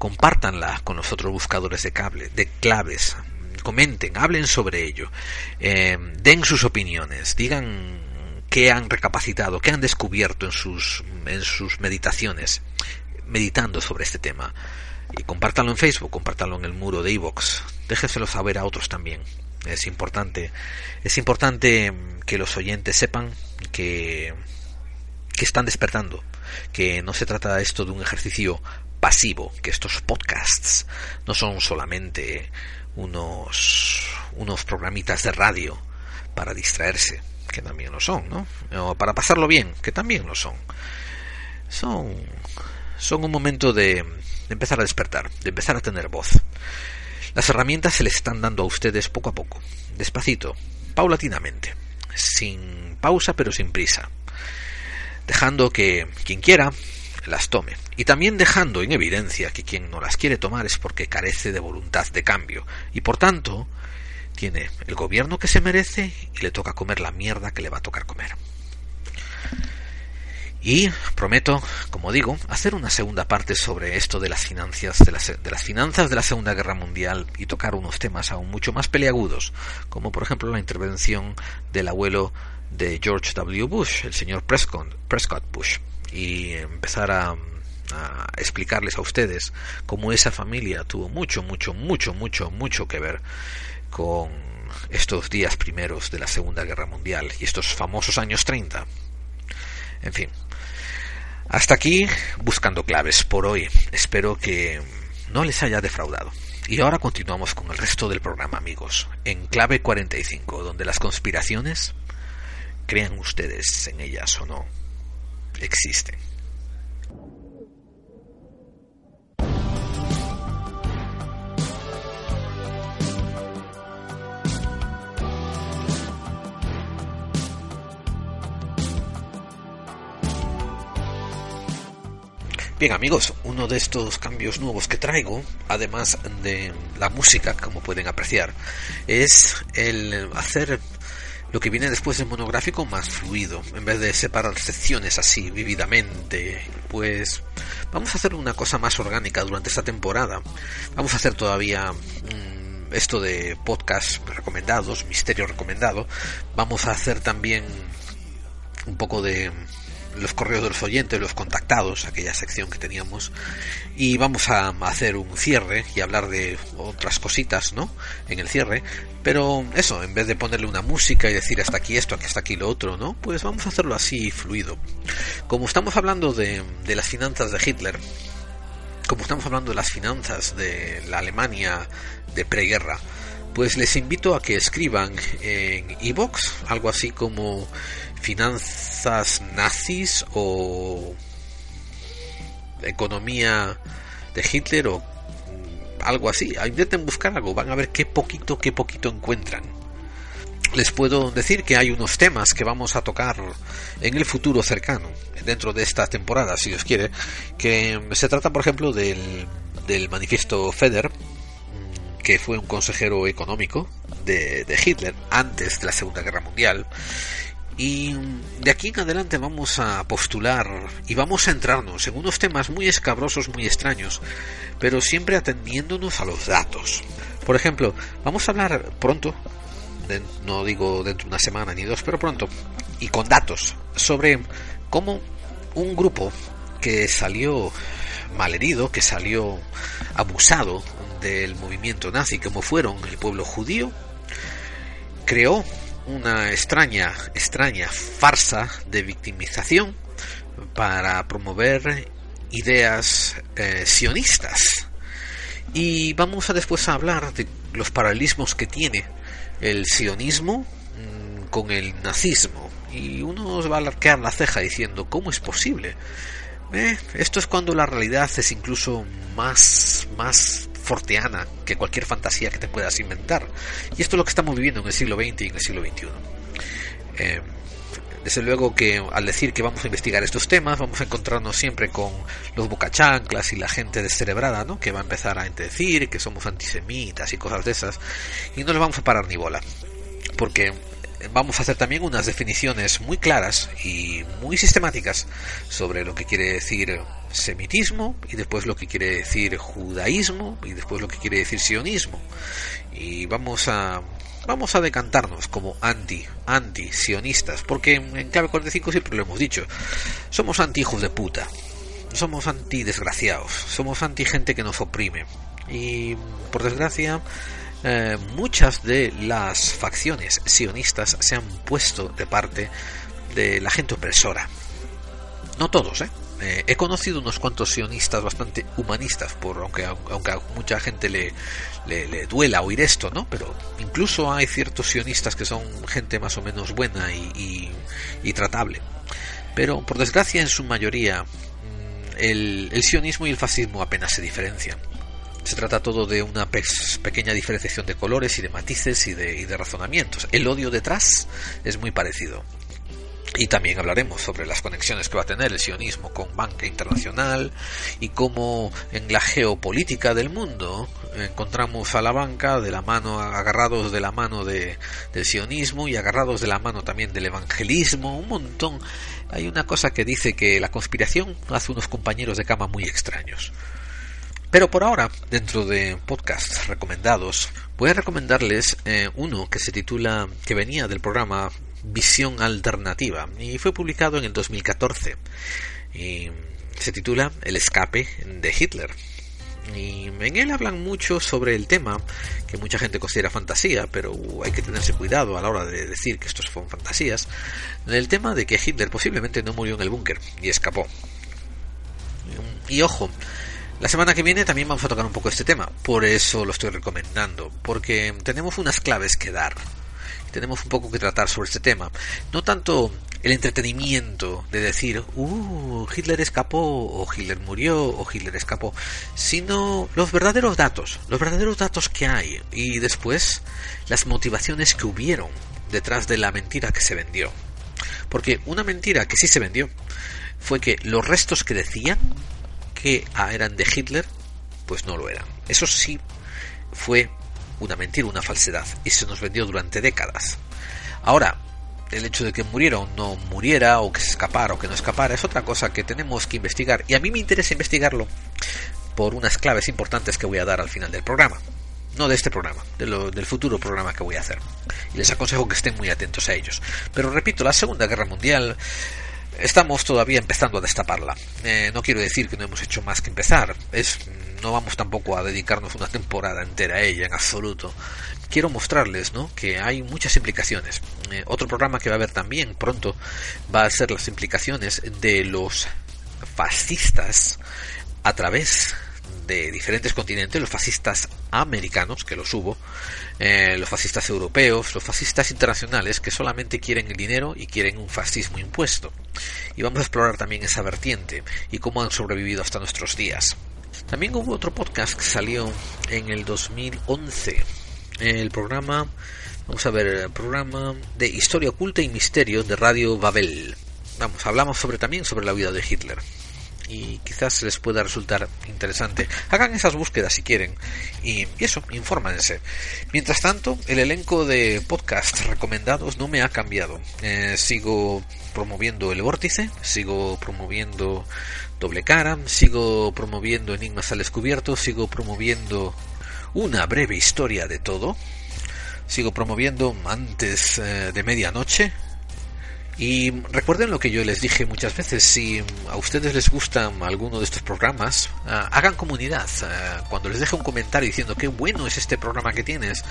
A: compártanla con los otros buscadores de, cable, de claves, comenten, hablen sobre ello, eh, den sus opiniones, digan qué han recapacitado, qué han descubierto en sus, en sus meditaciones, meditando sobre este tema. Y compártanlo en Facebook, compártanlo en el muro de Evox. Déjeselo saber a otros también. Es importante, es importante que los oyentes sepan que, que están despertando, que no se trata esto de un ejercicio pasivo, que estos podcasts no son solamente unos, unos programitas de radio para distraerse, que también lo son, ¿no? O para pasarlo bien, que también lo son. Son, son un momento de, de empezar a despertar, de empezar a tener voz. Las herramientas se les están dando a ustedes poco a poco, despacito, paulatinamente, sin pausa pero sin prisa, dejando que quien quiera las tome. Y también dejando en evidencia que quien no las quiere tomar es porque carece de voluntad de cambio y por tanto tiene el gobierno que se merece y le toca comer la mierda que le va a tocar comer. Y prometo, como digo, hacer una segunda parte sobre esto de las finanzas de las, de las finanzas de la Segunda Guerra Mundial y tocar unos temas aún mucho más peleagudos, como por ejemplo la intervención del abuelo de George W. Bush, el señor Prescott Bush, y empezar a, a explicarles a ustedes cómo esa familia tuvo mucho, mucho, mucho, mucho, mucho que ver con estos días primeros de la Segunda Guerra Mundial y estos famosos años 30. En fin, hasta aquí buscando claves por hoy. Espero que no les haya defraudado. Y ahora continuamos con el resto del programa, amigos, en clave 45, donde las conspiraciones, crean ustedes en ellas o no, existen. Bien amigos, uno de estos cambios nuevos que traigo, además de la música, como pueden apreciar, es el hacer lo que viene después del monográfico más fluido, en vez de separar secciones así vividamente, pues vamos a hacer una cosa más orgánica durante esta temporada. Vamos a hacer todavía mmm, esto de podcast recomendados, misterio recomendado. Vamos a hacer también un poco de los correos de los oyentes, los contactados, aquella sección que teníamos, y vamos a hacer un cierre y hablar de otras cositas, ¿no? En el cierre, pero eso, en vez de ponerle una música y decir hasta aquí esto, hasta aquí lo otro, ¿no? Pues vamos a hacerlo así fluido. Como estamos hablando de, las finanzas de Hitler, como estamos hablando de las finanzas de la Alemania de preguerra, pues les invito a que escriban en iBox algo así como finanzas nazis o economía de Hitler o algo así. Intenten buscar algo, van a ver qué poquito, qué poquito encuentran. Les puedo decir que hay unos temas que vamos a tocar en el futuro cercano, dentro de esta temporada, si Dios quiere, que se trata, por ejemplo, del, del manifiesto FEDER, que fue un consejero económico de, de Hitler antes de la Segunda Guerra Mundial y de aquí en adelante vamos a postular y vamos a entrarnos en unos temas muy escabrosos, muy extraños, pero siempre atendiéndonos a los datos. Por ejemplo, vamos a hablar pronto, no digo dentro de una semana ni dos, pero pronto, y con datos, sobre cómo un grupo que salió malherido, que salió abusado del movimiento nazi, como fueron el pueblo judío, creó una extraña, extraña farsa de victimización para promover ideas eh, sionistas. Y vamos a después a hablar de los paralelismos que tiene el sionismo mmm, con el nazismo. Y uno os va a alarquear la ceja diciendo, ¿cómo es posible? Eh, esto es cuando la realidad es incluso más, más forteana que cualquier fantasía que te puedas inventar. Y esto es lo que estamos viviendo en el siglo XX y en el siglo XXI. Eh, desde luego que al decir que vamos a investigar estos temas, vamos a encontrarnos siempre con los bocachanclas y la gente descerebrada, ¿no? Que va a empezar a decir que somos antisemitas y cosas de esas. Y no les vamos a parar ni bola. Porque vamos a hacer también unas definiciones muy claras y muy sistemáticas sobre lo que quiere decir semitismo y después lo que quiere decir judaísmo y después lo que quiere decir sionismo y vamos a vamos a decantarnos como anti anti sionistas porque en clave 45 siempre lo hemos dicho somos anti hijos de puta somos anti-desgraciados, somos anti-gente que nos oprime. Y por desgracia, eh, muchas de las facciones sionistas se han puesto de parte de la gente opresora. No todos, ¿eh? Eh, he conocido unos cuantos sionistas bastante humanistas, por aunque, aunque a mucha gente le, le, duela oír esto, ¿no? Pero incluso hay ciertos sionistas que son gente más o menos buena y, y, tratable. Pero por desgracia, en su mayoría, mm, el, el sionismo y el fascismo apenas se diferencian. Se trata todo de una pequeña diferenciación de colores y de matices y de, y de razonamientos. El odio detrás es muy parecido. Y también hablaremos sobre las conexiones que va a tener el sionismo con banca internacional y cómo en la geopolítica del mundo encontramos a la banca de la mano agarrados de la mano de, del sionismo y agarrados de la mano también del evangelismo, un montón. Hay una cosa que dice que la conspiración hace unos compañeros de cama muy extraños. Pero por ahora, dentro de podcasts recomendados, voy a recomendarles eh, uno que se titula, que venía del programa Visión Alternativa y fue publicado en el 2014 y se titula El escape de Hitler. Y en él hablan mucho sobre el tema que mucha gente considera fantasía, pero hay que tenerse cuidado a la hora de decir que estos son fantasías, el tema de que Hitler posiblemente no murió en el búnker y escapó. Y ojo, la semana que viene también vamos a tocar un poco este tema, por eso lo estoy recomendando, porque tenemos unas claves que dar tenemos un poco que tratar sobre este tema. No tanto el entretenimiento de decir, uh, Hitler escapó, o Hitler murió, o Hitler escapó, sino los verdaderos datos, los verdaderos datos que hay, y después las motivaciones que hubieron detrás de la mentira que se vendió. Porque una mentira que sí se vendió fue que los restos que decían que eran de Hitler, pues no lo eran. Eso sí fue una mentira, una falsedad, y se nos vendió durante décadas. Ahora, el hecho de que muriera o no muriera, o que se escapara o que no escapara, es otra cosa que tenemos que investigar, y a mí me interesa investigarlo por unas claves importantes que voy a dar al final del programa. No de este programa, del futuro programa que voy a hacer. Y les aconsejo que estén muy atentos a ellos. Pero repito, la Segunda Guerra Mundial estamos todavía empezando a destaparla. Eh, no quiero decir que no hemos hecho más que empezar. Es no vamos tampoco a dedicarnos una temporada entera a ella en absoluto. Quiero mostrarles ¿no? que hay muchas implicaciones. Eh, otro programa que va a haber también pronto va a ser las implicaciones de los fascistas a través de diferentes continentes, los fascistas americanos, que los hubo, eh, los fascistas europeos, los fascistas internacionales, que solamente quieren el dinero y quieren un fascismo impuesto. Y vamos a explorar también esa vertiente y cómo han sobrevivido hasta nuestros días. También hubo otro podcast que salió en el 2011. El programa, vamos a ver, el programa de historia oculta y misterio de Radio Babel. Vamos, hablamos sobre también sobre la vida de Hitler. Y quizás les pueda resultar interesante. Hagan esas búsquedas si quieren. Y, eso, infórmense. Mientras tanto, el elenco de podcasts recomendados no me ha cambiado. Eh, sigo promoviendo el vórtice, sigo promoviendo doble cara, sigo promoviendo Enigmas al descubierto, sigo promoviendo una breve historia de todo, sigo promoviendo antes eh, de medianoche. Y recuerden lo que yo les dije muchas veces, si a ustedes les gusta alguno de estos programas, ah, hagan comunidad. Ah, cuando les deje un comentario diciendo qué bueno es este programa que tienes,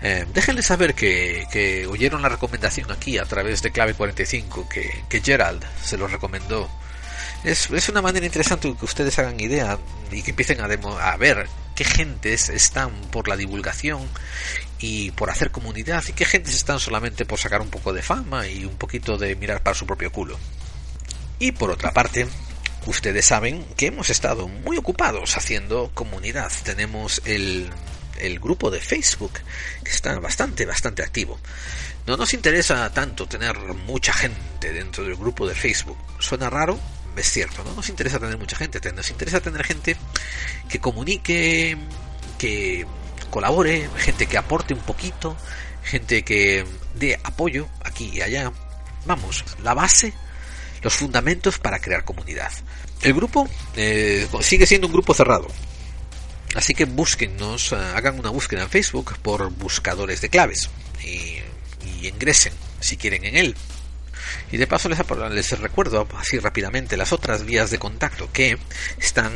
A: eh, déjenles saber que, oyeron la recomendación aquí a través de Clave 45, que, Gerald se lo recomendó es, es una manera interesante que ustedes hagan idea y que empiecen a, a ver qué gentes están por la divulgación y por hacer comunidad y qué gentes están solamente por sacar un poco de fama y un poquito de mirar para su propio culo. Y por otra parte, ustedes saben que hemos estado muy ocupados haciendo comunidad. Tenemos el, el grupo de Facebook que está bastante, bastante activo. No nos interesa tanto tener mucha gente dentro del grupo de Facebook. Suena raro, es cierto, no nos interesa tener mucha gente, nos interesa tener gente que comunique, que colabore, gente que aporte un poquito, gente que dé apoyo aquí y allá. Vamos, la base, los fundamentos para crear comunidad. El grupo eh, sigue siendo un grupo cerrado. Así que búsquennos, eh, hagan una búsqueda en Facebook por buscadores de claves y, y ingresen si quieren en él. Y de paso les, les recuerdo así rápidamente las otras vías de contacto que están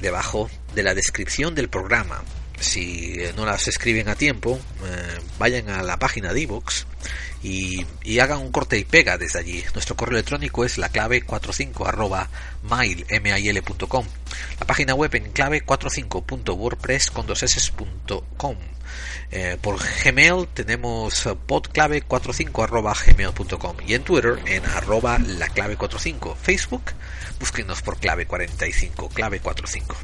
A: debajo de la descripción del programa. Si no las escriben a tiempo, eh, vayan a la página de iVoox y, hagan un corte y pega desde allí. Nuestro correo electrónico es la clave 45 arroba. La página web en clave 45.wordpress con dos s.com. Eh, por Gmail tenemos podclave 45 arroba gmail.com y en Twitter en arroba la clave 45. Facebook, búsquenos por clave 45, clave 45.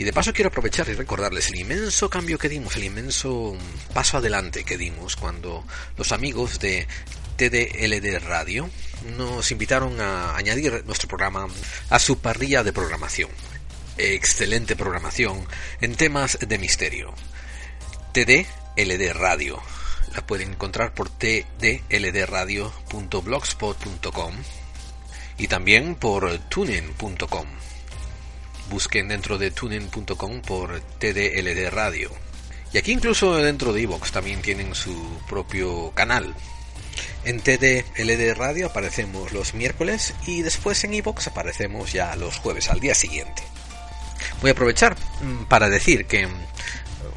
A: Y de paso quiero aprovechar y recordarles el inmenso cambio que dimos, el inmenso paso adelante que dimos cuando los amigos de TDLD Radio nos invitaron a añadir nuestro programa a su parrilla de programación. Excelente programación en temas de misterio. TDLD Radio. La pueden encontrar por tdldradio.blogspot.com y también por tuning.com busquen dentro de tuning.com por TDLD Radio. Y aquí incluso dentro de Evox también tienen su propio canal. En TDLD Radio aparecemos los miércoles y después en Evox aparecemos ya los jueves al día siguiente. Voy a aprovechar mm, para decir que mm,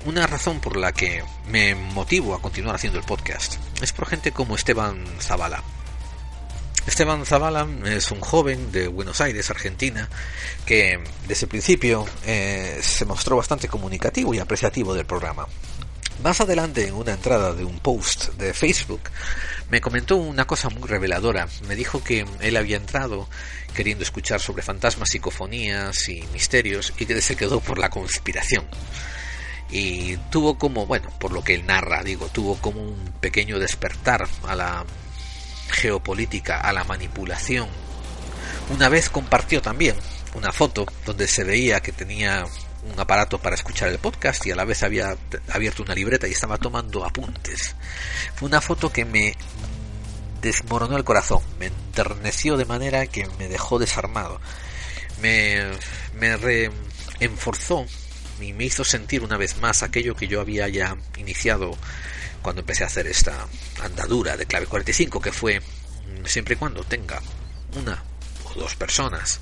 A: una razón por la que me motivo a continuar haciendo el podcast es por gente como Esteban Zavala Esteban Zavala es un joven de Buenos Aires, Argentina, que desde el principio eh, se mostró bastante comunicativo y apreciativo del programa. Más adelante, en una entrada de un post de Facebook, me comentó una cosa muy reveladora. Me dijo que él había entrado queriendo escuchar sobre fantasmas, psicofonías y misterios y que se quedó por la conspiración. Y tuvo como, bueno, por lo que él narra, digo, tuvo como un pequeño despertar a la geopolítica a la manipulación. Una vez compartió también una foto donde se veía que tenía un aparato para escuchar el podcast y a la vez había abierto una libreta y estaba tomando apuntes. Fue una foto que me desmoronó el corazón, me enterneció de manera que me dejó desarmado. Me, me reenforzó y me hizo sentir una vez más aquello que yo había ya iniciado cuando empecé a hacer esta andadura de clave 45, que fue mm, siempre y cuando tenga una o dos personas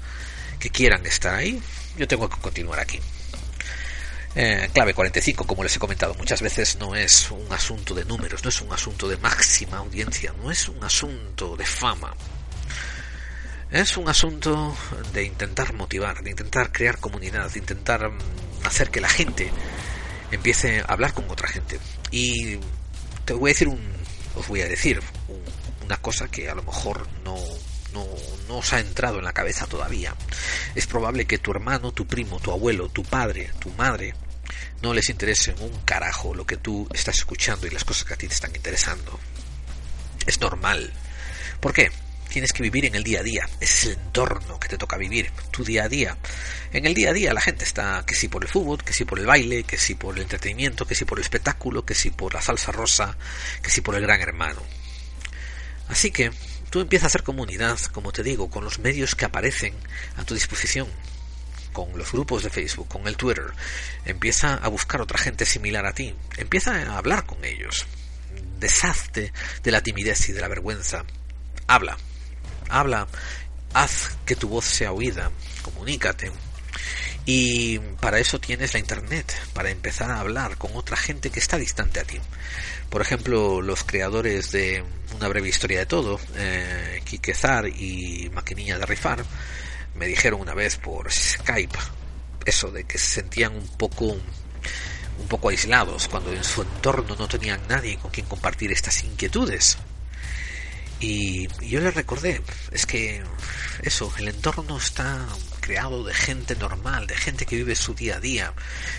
A: que quieran estar ahí, yo tengo que continuar aquí. Eh, clave 45, como les he comentado muchas veces, no es un asunto de números, no es un asunto de máxima audiencia, no es un asunto de fama. Es un asunto de intentar motivar, de intentar crear comunidad, de intentar mm, hacer que la gente empiece a hablar con otra gente. Y te voy a decir un, os voy a decir una cosa que a lo mejor no, no, no os ha entrado en la cabeza todavía. Es probable que tu hermano, tu primo, tu abuelo, tu padre, tu madre, no les interese un carajo lo que tú estás escuchando y las cosas que a ti te están interesando. Es normal. ¿Por qué? Tienes que vivir en el día a día. es el entorno que te toca vivir, tu día a día. En el día a día la gente está que si por el fútbol, que si por el baile, que si por el entretenimiento, que si por el espectáculo, que si por la salsa rosa, que si por el gran hermano. Así que tú empiezas a hacer comunidad, como te digo, con los medios que aparecen a tu disposición, con los grupos de Facebook, con el Twitter. Empieza a buscar otra gente similar a ti. Empieza a hablar con ellos. Deshazte de la timidez y de la vergüenza. Habla, habla, haz que tu voz sea oída, comunícate. Y para eso tienes la internet, para empezar a hablar con otra gente que está distante a ti. Por ejemplo, los creadores de Una breve historia de todo, eh, Zar y Maquinilla de Rifar, me dijeron una vez por Skype eso de que se sentían un poco un poco aislados cuando en su entorno no tenían nadie con quien compartir estas inquietudes. Y, yo le recordé, es que eso, el entorno está creado de gente normal, de gente que vive su día a día.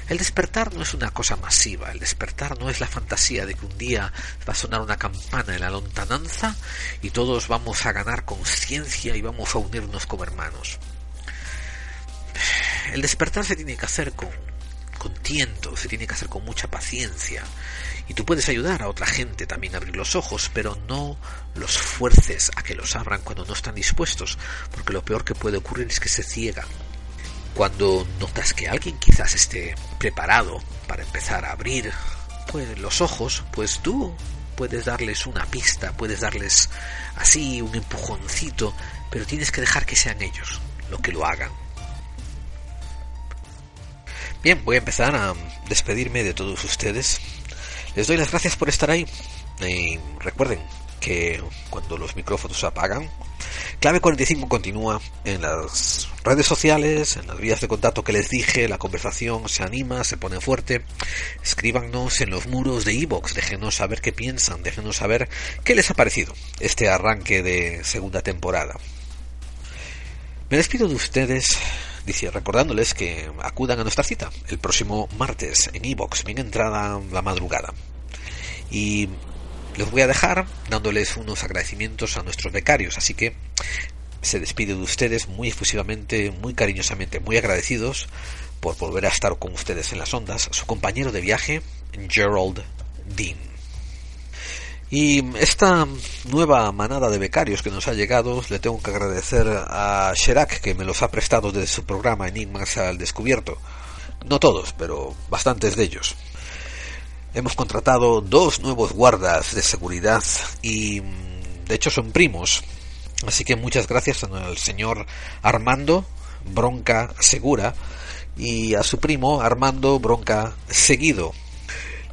A: El despertar no es una cosa masiva, el despertar no es la fantasía de que un día va a sonar una campana en la lontananza y todos vamos a ganar conciencia y vamos a unirnos como hermanos. El despertar se tiene que hacer con, con tiento, se tiene que hacer con mucha paciencia, y tú puedes ayudar a otra gente también a abrir los ojos, pero no los fuerces a que los abran cuando no están dispuestos, porque lo peor que puede ocurrir es que se ciegan. Cuando notas que alguien quizás esté preparado para empezar a abrir pues, los ojos, pues tú puedes darles una pista, puedes darles así un empujoncito, pero tienes que dejar que sean ellos lo que lo hagan. Bien, voy a empezar a despedirme de todos ustedes. Les doy las gracias por estar ahí. Y recuerden que cuando los micrófonos se apagan, Clave 45 continúa en las redes sociales, en las vías de contacto que les dije, la conversación se anima, se pone fuerte. Escríbanos en los muros de Evox, déjenos saber qué piensan, déjenos saber qué les ha parecido este arranque de segunda temporada. Me despido de ustedes dice recordándoles que acudan a nuestra cita el próximo martes en Evox, bien entrada la madrugada. Y les voy a dejar dándoles unos agradecimientos a nuestros becarios, así que se despide de ustedes muy efusivamente, muy cariñosamente, muy agradecidos por volver a estar con ustedes en las ondas, su compañero de viaje, Gerald Dean. Y esta nueva manada de becarios que nos ha llegado, le tengo que agradecer a Sherak que me los ha prestado desde su programa Enigmas al Descubierto. No todos, pero bastantes de ellos. Hemos contratado dos nuevos guardas de seguridad y de hecho son primos. Así que muchas gracias al señor Armando Bronca Segura y a su primo Armando Bronca Seguido.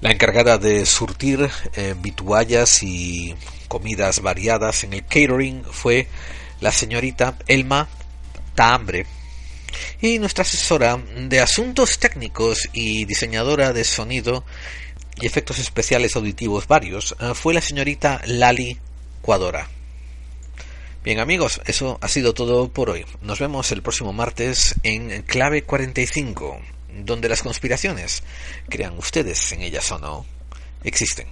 A: La encargada de surtir eh, vituallas y comidas variadas en el catering fue la señorita Elma Taambre. Y nuestra asesora de asuntos técnicos y diseñadora de sonido y efectos especiales auditivos varios eh, fue la señorita Lali Cuadora. Bien amigos, eso ha sido todo por hoy. Nos vemos el próximo martes en Clave 45, donde las conspiraciones, crean ustedes en ellas o no, existen.